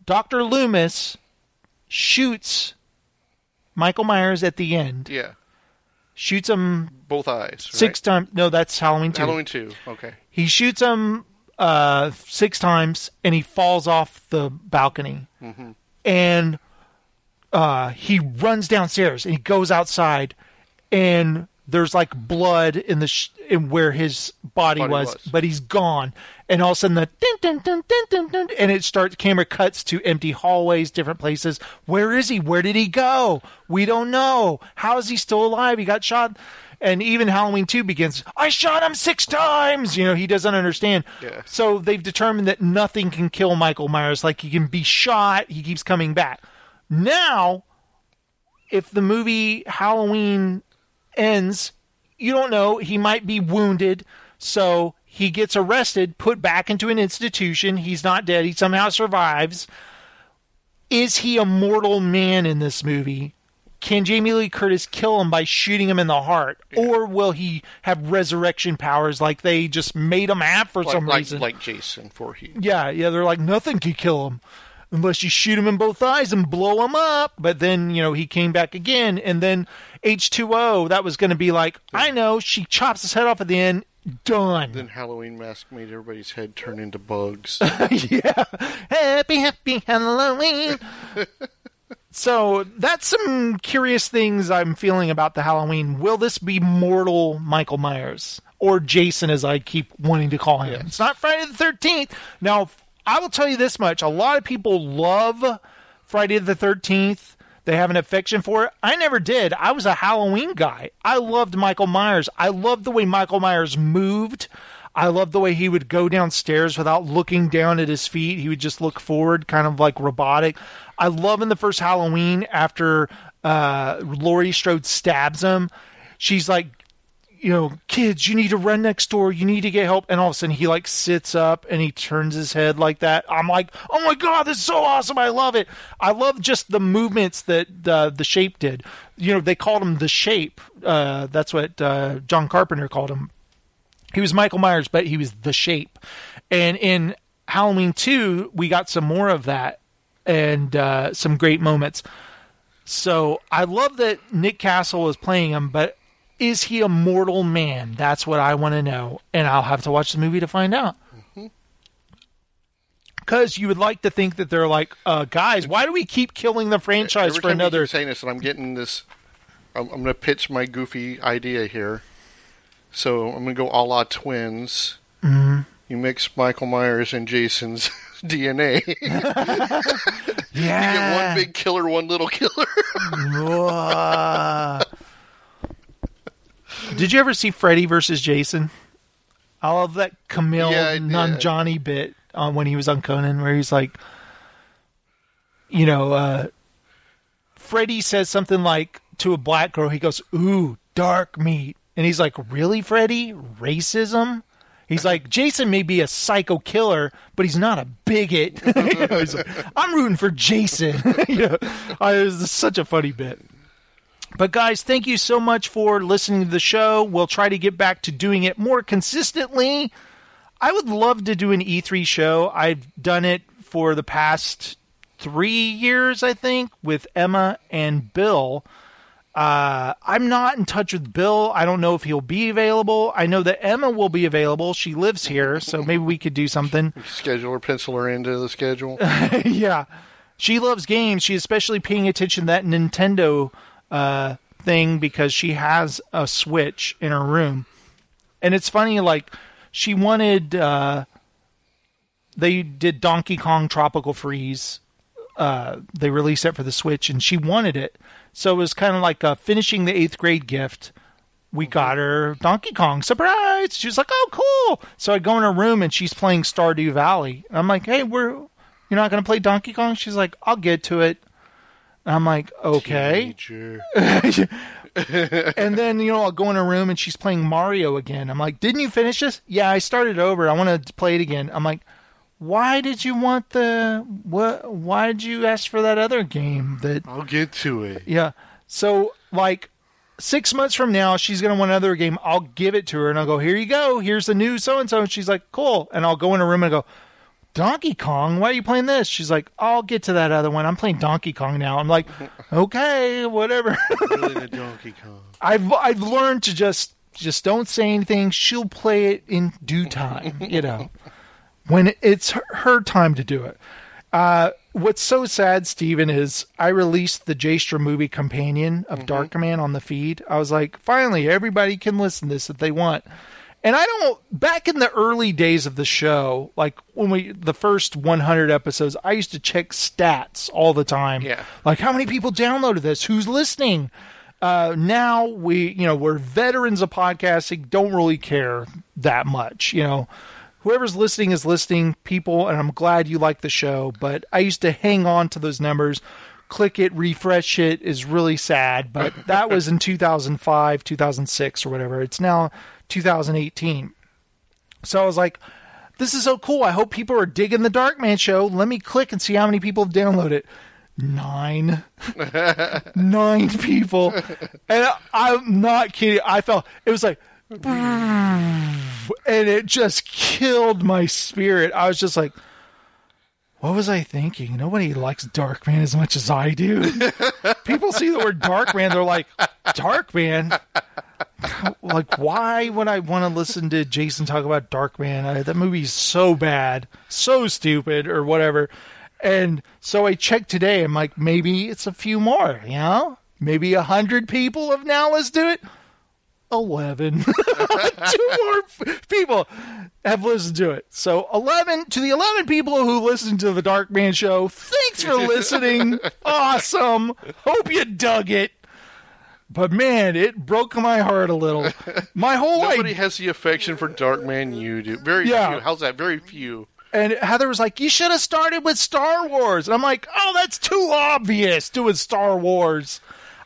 Doctor Loomis shoots Michael Myers at the end, yeah. shoots him Both eyes. six times. No, that's Halloween Right? two. Halloween two. Okay. He shoots him uh, six times, and he falls off the balcony. Mhm. And uh, he runs downstairs, and he goes outside, and there's like blood in the sh- in where his body, Body was, was. but he's gone. And all of a sudden, the dun, dun, dun, and it starts. Camera cuts to empty hallways, different places. Where is he? Where did he go? We don't know. How is he still alive? He got shot. And even Halloween 2 begins, I shot him six times. You know, he doesn't understand. Yeah. So they've determined that nothing can kill Michael Myers. Like he can be shot, he keeps coming back. Now, if the movie Halloween ends, you don't know. He might be wounded. So he gets arrested, put back into an institution. He's not dead. He somehow survives. Is he a mortal man in this movie? Can Jamie Lee Curtis kill him by shooting him in the heart, or will he have resurrection powers like they just made him have for like, some like, reason? like Jason Voorhees. Yeah, yeah, they're like nothing can kill him unless you shoot him in both eyes and blow him up. But then you know he came back again, and then H two O that was going to be like I know she chops his head off at the end. Done. Then Halloween mask made everybody's head turn into bugs. yeah. Happy, happy Halloween. so that's some curious things I'm feeling about the Halloween. Will this be mortal Michael Myers or Jason, as I keep wanting to call him? It's not Friday the Thirteenth. Now, I will tell you this much: a lot of people love Friday the Thirteenth. They have an affection for it. I never did. I was a Halloween guy. I loved Michael Myers. I loved the way Michael Myers moved. I loved the way he would go downstairs without looking down at his feet. He would just look forward, kind of like robotic. I love in the first Halloween after uh, Laurie Strode stabs him. She's like, you know, kids, you need to run next door. You need to get help. And all of a sudden, he like sits up and he turns his head like that. I'm like, oh my god, this is so awesome! I love it. I love just the movements that uh, the shape did. You know, they called him the shape. Uh, that's what uh, John Carpenter called him. He was Michael Myers, but he was the shape. And in Halloween 2, we got some more of that and uh, some great moments. So I love that Nick Castle is playing him, but is he a mortal man? That's what I want to know. And I'll have to watch the movie to find out. Because you would like to think that they're like, uh, guys, why do we keep killing the franchise Every for another? saying this, and I'm getting this. I'm, I'm going to pitch my goofy idea here. So I'm going to go a la twins. Mhm. You mix Michael Myers and Jason's DNA. You get one big killer, one little killer. Did you ever see Freddy versus Jason? I love that Kumail Yeah, did. Nanjiani bit on when he was on Conan, where he's like, you know, uh, Freddy says something like to a black girl, he goes, "Ooh, dark meat," and he's like, "Really, Freddy? Racism?" He's like, Jason may be a psycho killer, but he's not a bigot. You know, like, I'm rooting for Jason. I, it was such a funny bit. But guys, thank you so much for listening to the show. We'll try to get back to doing it more consistently. I would love to do an E3 show. I've done it for the past three years, I think, with Emma and Bill. Uh, I'm not in touch with Bill. I don't know if he'll be available. I know that Emma will be available. She lives here, so maybe we could do something. Schedule or pencil her into the schedule. yeah. She loves games. She's especially paying attention to that Nintendo uh, thing because she has a Switch in her room. And it's funny, like, she wanted. Uh, they did Donkey Kong Tropical Freeze. Uh, they released it for the Switch, and she wanted it. So it was kind of like uh, finishing the eighth grade gift. We got her Donkey Kong surprise. She was like, "Oh, cool!" So I go in her room and she's playing Stardew Valley. I'm like, "Hey, we're you're not going to play Donkey Kong?" She's like, "I'll get to it." I'm like, "Okay." and then you know I'll go in her room and she's playing Mario again. I'm like, "Didn't you finish this?" Yeah, I started over. I want to play it again. I'm like, "Why did you want the what? Why did you ask for that other game?" That I'll get to it. yeah. So like six months from now, she's gonna want another game. I'll give it to her and I'll go, "Here you go. Here's the new so and so." And she's like, "Cool." And I'll go in her room and go. Donkey Kong, why are you playing this? She's like, I'll get to that other one. I'm playing Donkey Kong now. I'm like, okay, whatever. really the Donkey Kong. I've I've learned to just just don't say anything. She'll play it in due time, you know, when it's her, time to do it. Uh, what's so sad, Steven, is I released the Jastra movie companion of Dark Man on the feed. I was like, finally, everybody can listen to this if they want. And I don't back in the early days of the show, like when we the first 100 episodes, I used to check stats all the time. Yeah. Like how many people downloaded this? Who's listening? Uh, now we, you know, we're veterans of podcasting, don't really care that much, you know. Whoever's listening is listening, people, and I'm glad you like the show, but I used to hang on to those numbers. Click it, refresh it is really sad, but that was in 2005, 2006 or whatever. It's now 2018. So I was like, this is so cool. I hope people are digging the Darkman show. Let me click and see how many people have downloaded it. nine, nine people, and I, I'm not kidding. I felt it was like, and it just killed my spirit. I was just like, what was I thinking? Nobody likes Darkman as much as I do. People see the word Darkman, they're like, Darkman? like, why would I want to listen to Jason talk about Darkman? I, that movie's so bad, so stupid, or whatever. And so I checked today. I'm like, maybe it's a few more, you know? Maybe a hundred people have now listened to it. 11. Two more people have listened to it. So 11 to the 11 people who listened to the Dark Man show, thanks for listening. awesome. Hope you dug it. But man, it broke my heart a little. My whole Nobody has the affection for Dark Man you do. Very Yeah. few. How's that? Very few. and Heather was like, "You should have started with Star Wars." And I'm like, "Oh, that's too obvious doing Star Wars."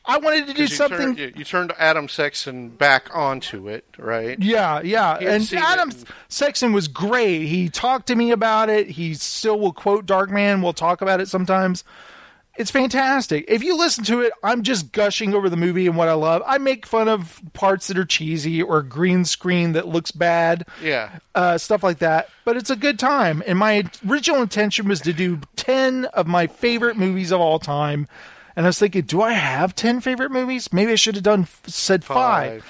I wanted to do you something Turned, you, you turned Adam Sexton back onto it, right? Yeah, yeah. And Adam it. Sexton was great. He talked to me about it. He still will quote Darkman. We'll talk about it sometimes. It's fantastic. If you listen to it, I'm just gushing over the movie and what I love. I make fun of parts that are cheesy or green screen that looks bad. Yeah. Uh, stuff like that. But it's a good time. And my original intention was to do 10 of my favorite movies of all time. And I was thinking, do I have 10 favorite movies? Maybe I should have done said five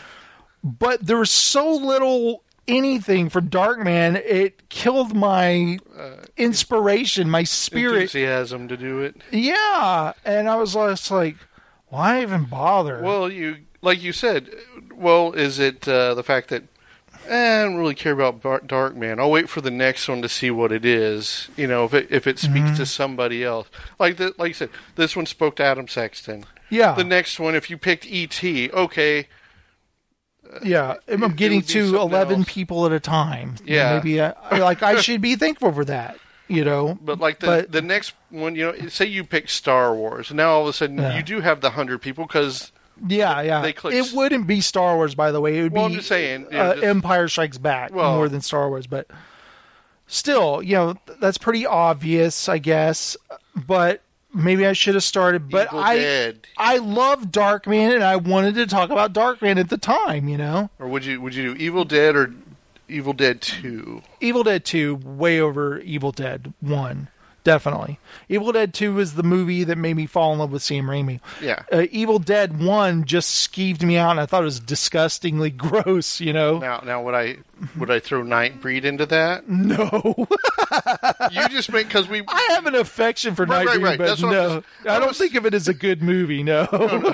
but there was so little anything from Darkman, it killed my inspiration, my spirit. Enthusiasm to do it. Yeah, and I was just like, why even bother? Well, you like you said. Well, is it uh, the fact that eh, I don't really care about Dark Man. I'll wait for the next one to see what it is. You know, if it if it speaks Mhm. to somebody else, like the, like you said, this one spoke to Adam Sexton. Yeah. The next one, if you picked E.T., okay, yeah, I'm it getting be to eleven else. people at a time. Yeah. maybe I, I- like I should be thankful for that. You know, But like the But- the next one, you know, say you pick Star Wars, and now all of a sudden Yeah. you do have the hundred people because yeah, yeah. They click- It wouldn't be Star Wars, by the way. It would Well, I'm be just saying, uh, just- Empire Strikes Back Well- more than Star Wars, but still, you know, that's pretty obvious, I guess. But maybe I should have started. But Evil I, Dead. I love Darkman, and I wanted to talk about Darkman at the time. You know, or would you would you do Evil Dead or Evil Dead Two? Evil Dead Two way over Evil Dead One. Definitely, Evil Dead Two is the movie that made me fall in love with Sam Raimi. Yeah. uh, Evil Dead One just skeeved me out, and I thought it was disgustingly gross. You know, Now, now would I would I throw Nightbreed into that? No. you just make because we. I have an affection for Right, right, Nightbreed, right. but what I'm no, just- I don't think of it as a good movie. No,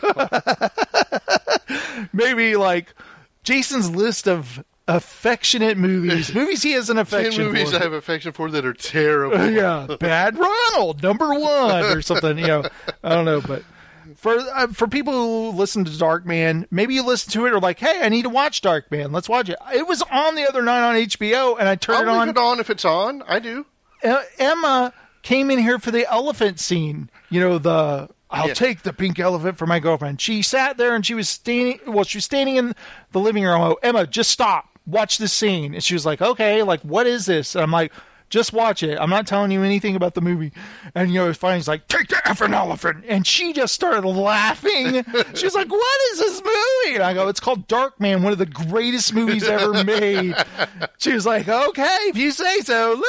maybe like Jason's list of affectionate movies, movies he has an Ten affection movies for. I have affection for that are terrible. yeah, Bad Ronald, number one, or something. You know, I don't know, but for uh, for people who listen to Dark Man, maybe you listen to it or like, hey, I need to watch Dark Man. Let's watch it. It was on the other night on HBO, and I turned I'll it on. leave it on if it's on. I do. Uh, Emma came in here for the elephant scene. You know, the I'll Yeah. take the pink elephant for my girlfriend. She sat there and she was standing. Well, she was standing in the living room. Oh, Emma, just stop. Watch this scene. And she was like, okay, like what is this? And I'm like. Just watch it. I'm not telling you anything about the movie. And you know, finally he's like, take the effing elephant. And she just started laughing. She was like, what is this movie? And I go, it's called Dark Man, one of the greatest movies ever made. She was like, okay, if you say so.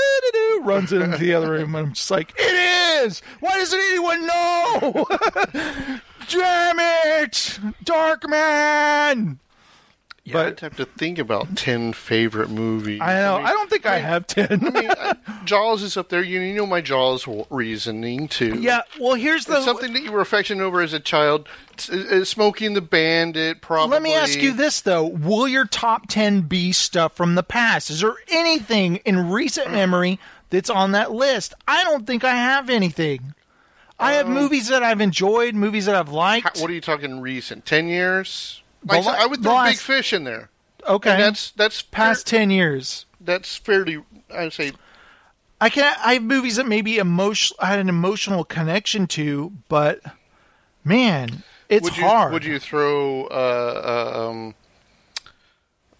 Runs into the other room. And I'm just like, it is. Why doesn't anyone know? Damn it. Darkman. Yeah, I'd have to think about ten favorite movies. I know. mean- I don't think I have 10. I mean, I- Jaws is up there. You, you know my Jaws reasoning too. Yeah, well, here's the It's something that you were affectionate over as a child. S- uh, uh, Smokey the Bandit, probably. Let me ask you this though: Will your top ten be stuff from the past? Is there anything in recent mm. memory that's on that list? I don't think I have anything. I have um, movies that I've enjoyed, movies that I've liked. What are you talking recent? Ten years? The Like, la- I would throw last- Big Fish in there. Okay, And that's that's past ten years. That's fairly. I'd say I can. I have movies that maybe emotion. I had an emotional connection to, but man, it's would you, hard. Would you throw uh, uh, um,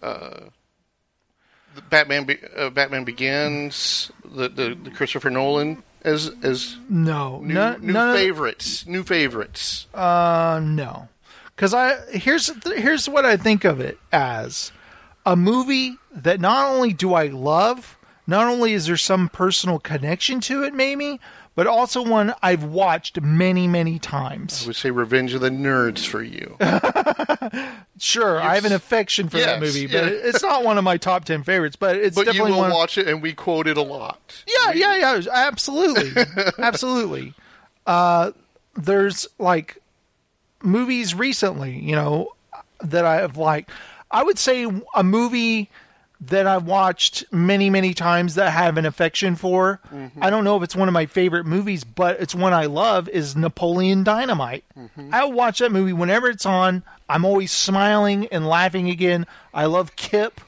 uh, the Batman? Be- uh, Batman Begins, the, the the Christopher Nolan as as No, new, no, new favorites? New favorites. Uh, no, because I here's here's what I think of it as a movie that not only do I love, not only is there some personal connection to it, maybe, but also one I've watched many many times. I would say Revenge of the Nerds for you. Sure, I have an affection for that movie, but yeah. it's not one of my top ten favorites. But it's but you definitely will one. watch it, and we quote it a lot. Yeah, yeah, yeah, absolutely, absolutely. Uh, there's like movies recently, you know, that I have like. I would say a movie that I've watched many, many times that I have an affection for. Mm-hmm. I don't know if it's one of my favorite movies, but it's one I love. Is Napoleon Dynamite. Mm-hmm. I watch that movie whenever it's on. I'm always smiling and laughing again. I love Kip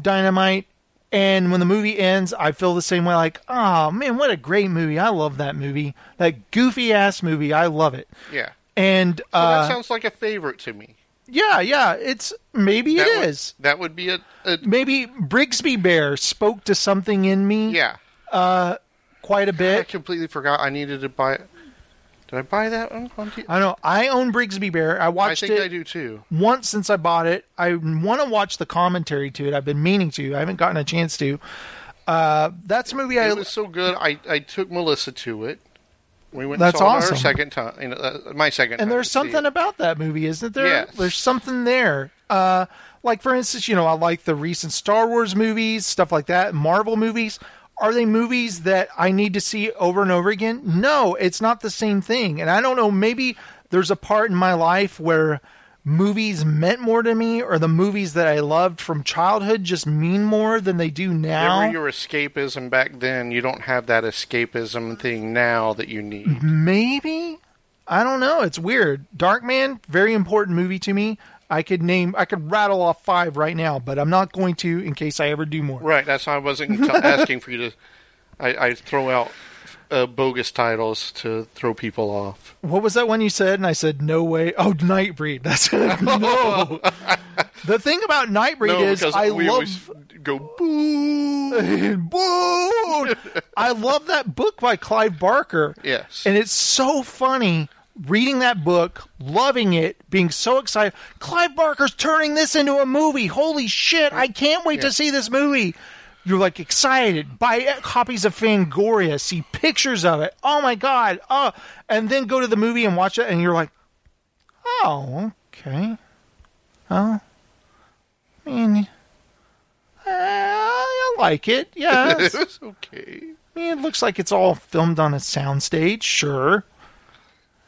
Dynamite. And when the movie ends, I feel the same way. Like, oh man, what a great movie! I love that movie. That goofy ass movie. I love it. Yeah. And uh, that sounds like a favorite to me. yeah, yeah, it's maybe That it would- is. That would be a, a Maybe Brigsby Bear spoke to something in me. yeah. uh, quite a bit. I completely forgot I needed to buy. Did I buy that one? I know. I own Brigsby Bear. I I watched think it I do too. once since I bought it. I want to watch the commentary to it. I've been meaning to. I haven't gotten a chance to. Uh, that's a movie I. It was so good. I, I took Melissa to it. We went. That's and saw awesome. Our second time. You know, uh, my second. and there's something about that movie, isn't there? Yes. There's something there. Uh, like for instance, you know, I like the recent Star Wars movies, stuff like that, Marvel movies. Are they movies that I need to see over and over again? No, it's not the same thing. And I don't know, maybe there's a part in my life where movies meant more to me or the movies that I loved from childhood just mean more than they do now. They were your escapism back then. You don't have that escapism thing now that you need. Maybe. I don't know. It's weird. Darkman, very important movie to me. I could name, I could rattle off five right now, but I'm not going to in case I ever do more. Right. That's why I wasn't t- asking for you to. I, I throw out uh, bogus titles to throw people off. What was that one you said? And I said, no way. Oh, Nightbreed. That's no. the thing about Nightbreed No, is I we love always go boo. boo. I love that book by Clive Barker. Yes. And it's so funny reading that book, loving it, being so excited. Clive Barker's turning this into a movie. Holy shit, I can't wait Yeah. to see this movie. You're like excited. Buy copies of Fangoria, see pictures of it. Oh my god. Oh, and then go to the movie and watch it and you're like, "Oh, okay." Oh. I mean, uh, I like it. Yes. it was okay. I mean, it looks like it's all filmed on a soundstage, sure.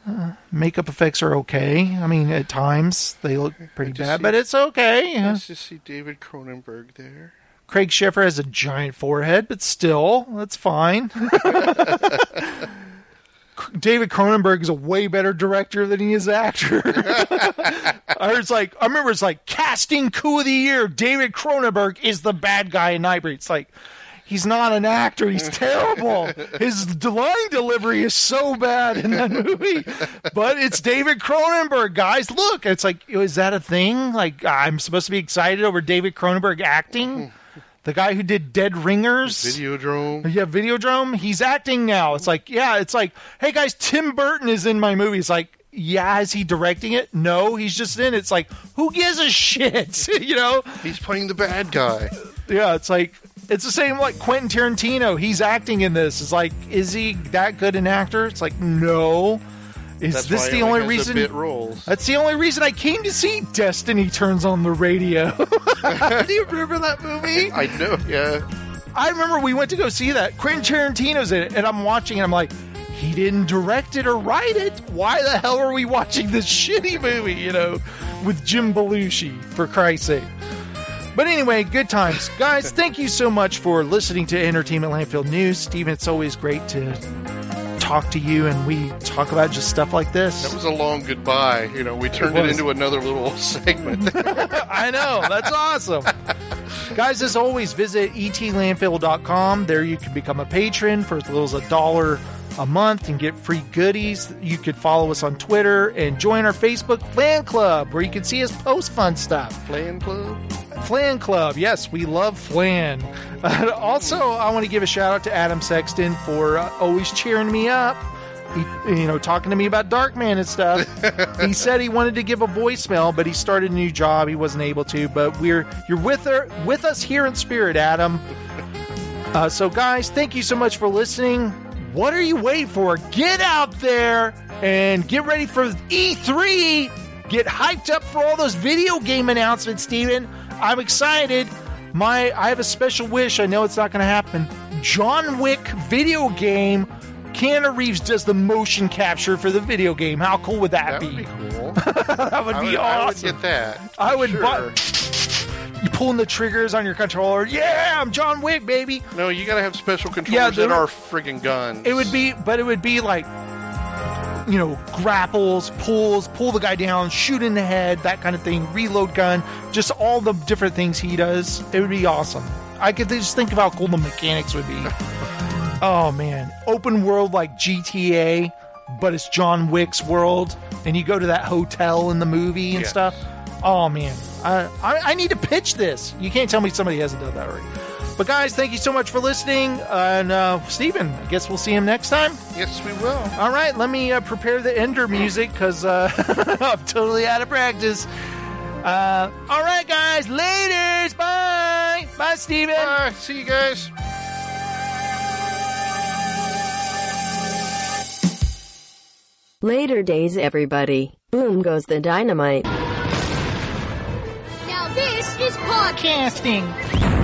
Uh, makeup effects are okay. I mean, at times they look pretty bad, see- but it's okay. Let's just see David Cronenberg there. Craig Sheffer has a giant forehead, but still, that's fine. David Cronenberg is a way better director than he is actor. I was like, I remember it's like casting coup of the year. David Cronenberg is the bad guy in Nightbreed. It's like he's not an actor. He's terrible. His line delivery is so bad in that movie. But it's David Cronenberg, guys. Look, it's like, is that a thing? Like I'm supposed to be excited over David Cronenberg acting? The guy who did Dead Ringers. Videodrome. Yeah, Videodrome. He's acting now. It's like, yeah, it's like, hey guys, Tim Burton is in my movie. It's like, yeah, is he directing it? No, he's just in it. It's like, who gives a shit? you know? He's playing the bad guy. Yeah, it's like, it's the same like Quentin Tarantino. He's acting in this. It's like, is he that good an actor? It's like, no. Is That's this the only only has the reason? That's the only reason I came to see Destiny Turns on the radio. Do you remember that movie? I know. Yeah. I remember we went to go see that. Quentin Tarantino's in it, and I'm watching, and I'm like, he didn't direct it or write it. Why the hell are we watching this shitty movie, you know, with Jim Belushi, for Christ's sake? But anyway, good times. Guys, thank you so much for listening to Entertainment Landfill News. Steven, it's always great to talk to you, and we talk about just stuff like this. That was a long goodbye. You know, we turned It it, into another little segment. I know. That's awesome. Guys, as always, visit etlandfill.com. There you can become a patron for as little as a dollar a month and get free goodies. You could follow us on Twitter and join our Facebook fan club where you can see us post fun stuff. Playing club? Flan Club. Yes, we love Flan. Uh, also, I want to give a shout out to Adam Sexton for uh, always cheering me up. He, you know, talking to me about Darkman and stuff. he said he wanted to give a voicemail, but he started a new job. He wasn't able to. But we're you're with her with us here in spirit, Adam. Uh, so, guys, thank you so much for listening. What are you waiting for? Get out there and get ready for E3. Get hyped up for all those video game announcements, Steven. I'm excited. My I have a special wish. I know it's not going to happen. John Wick video game. Keanu Reeves does the motion capture for the video game. How cool would that, be? That would be cool. that would I be would, I would awesome. get that. I would Sure. buy. You pulling the triggers on your controller? Yeah, I'm John Wick, baby. No, you gotta have special controllers Yeah, that are friggin' guns. It would be, but it would be like, you know, grapples, pulls, pull the guy down, shoot in the head, that kind of thing, reload gun, just all the different things he does. It would be awesome. I could just think of how cool the mechanics would be. oh man, open world like GTA, but it's John Wick's world, and you go to that hotel in the movie and Yes. stuff. Oh man, I, I I need to pitch this. You can't tell me somebody hasn't done that already. But guys, thank you so much for listening. And uh, Steven, I guess we'll see him next time. Yes, we will. All right, let me uh, prepare the ender music because uh, I'm totally out of practice. Uh, all right, guys, laters. Bye. Bye, Steven. Bye. See you guys. Later days, everybody. Boom goes the dynamite. Now this is podcasting.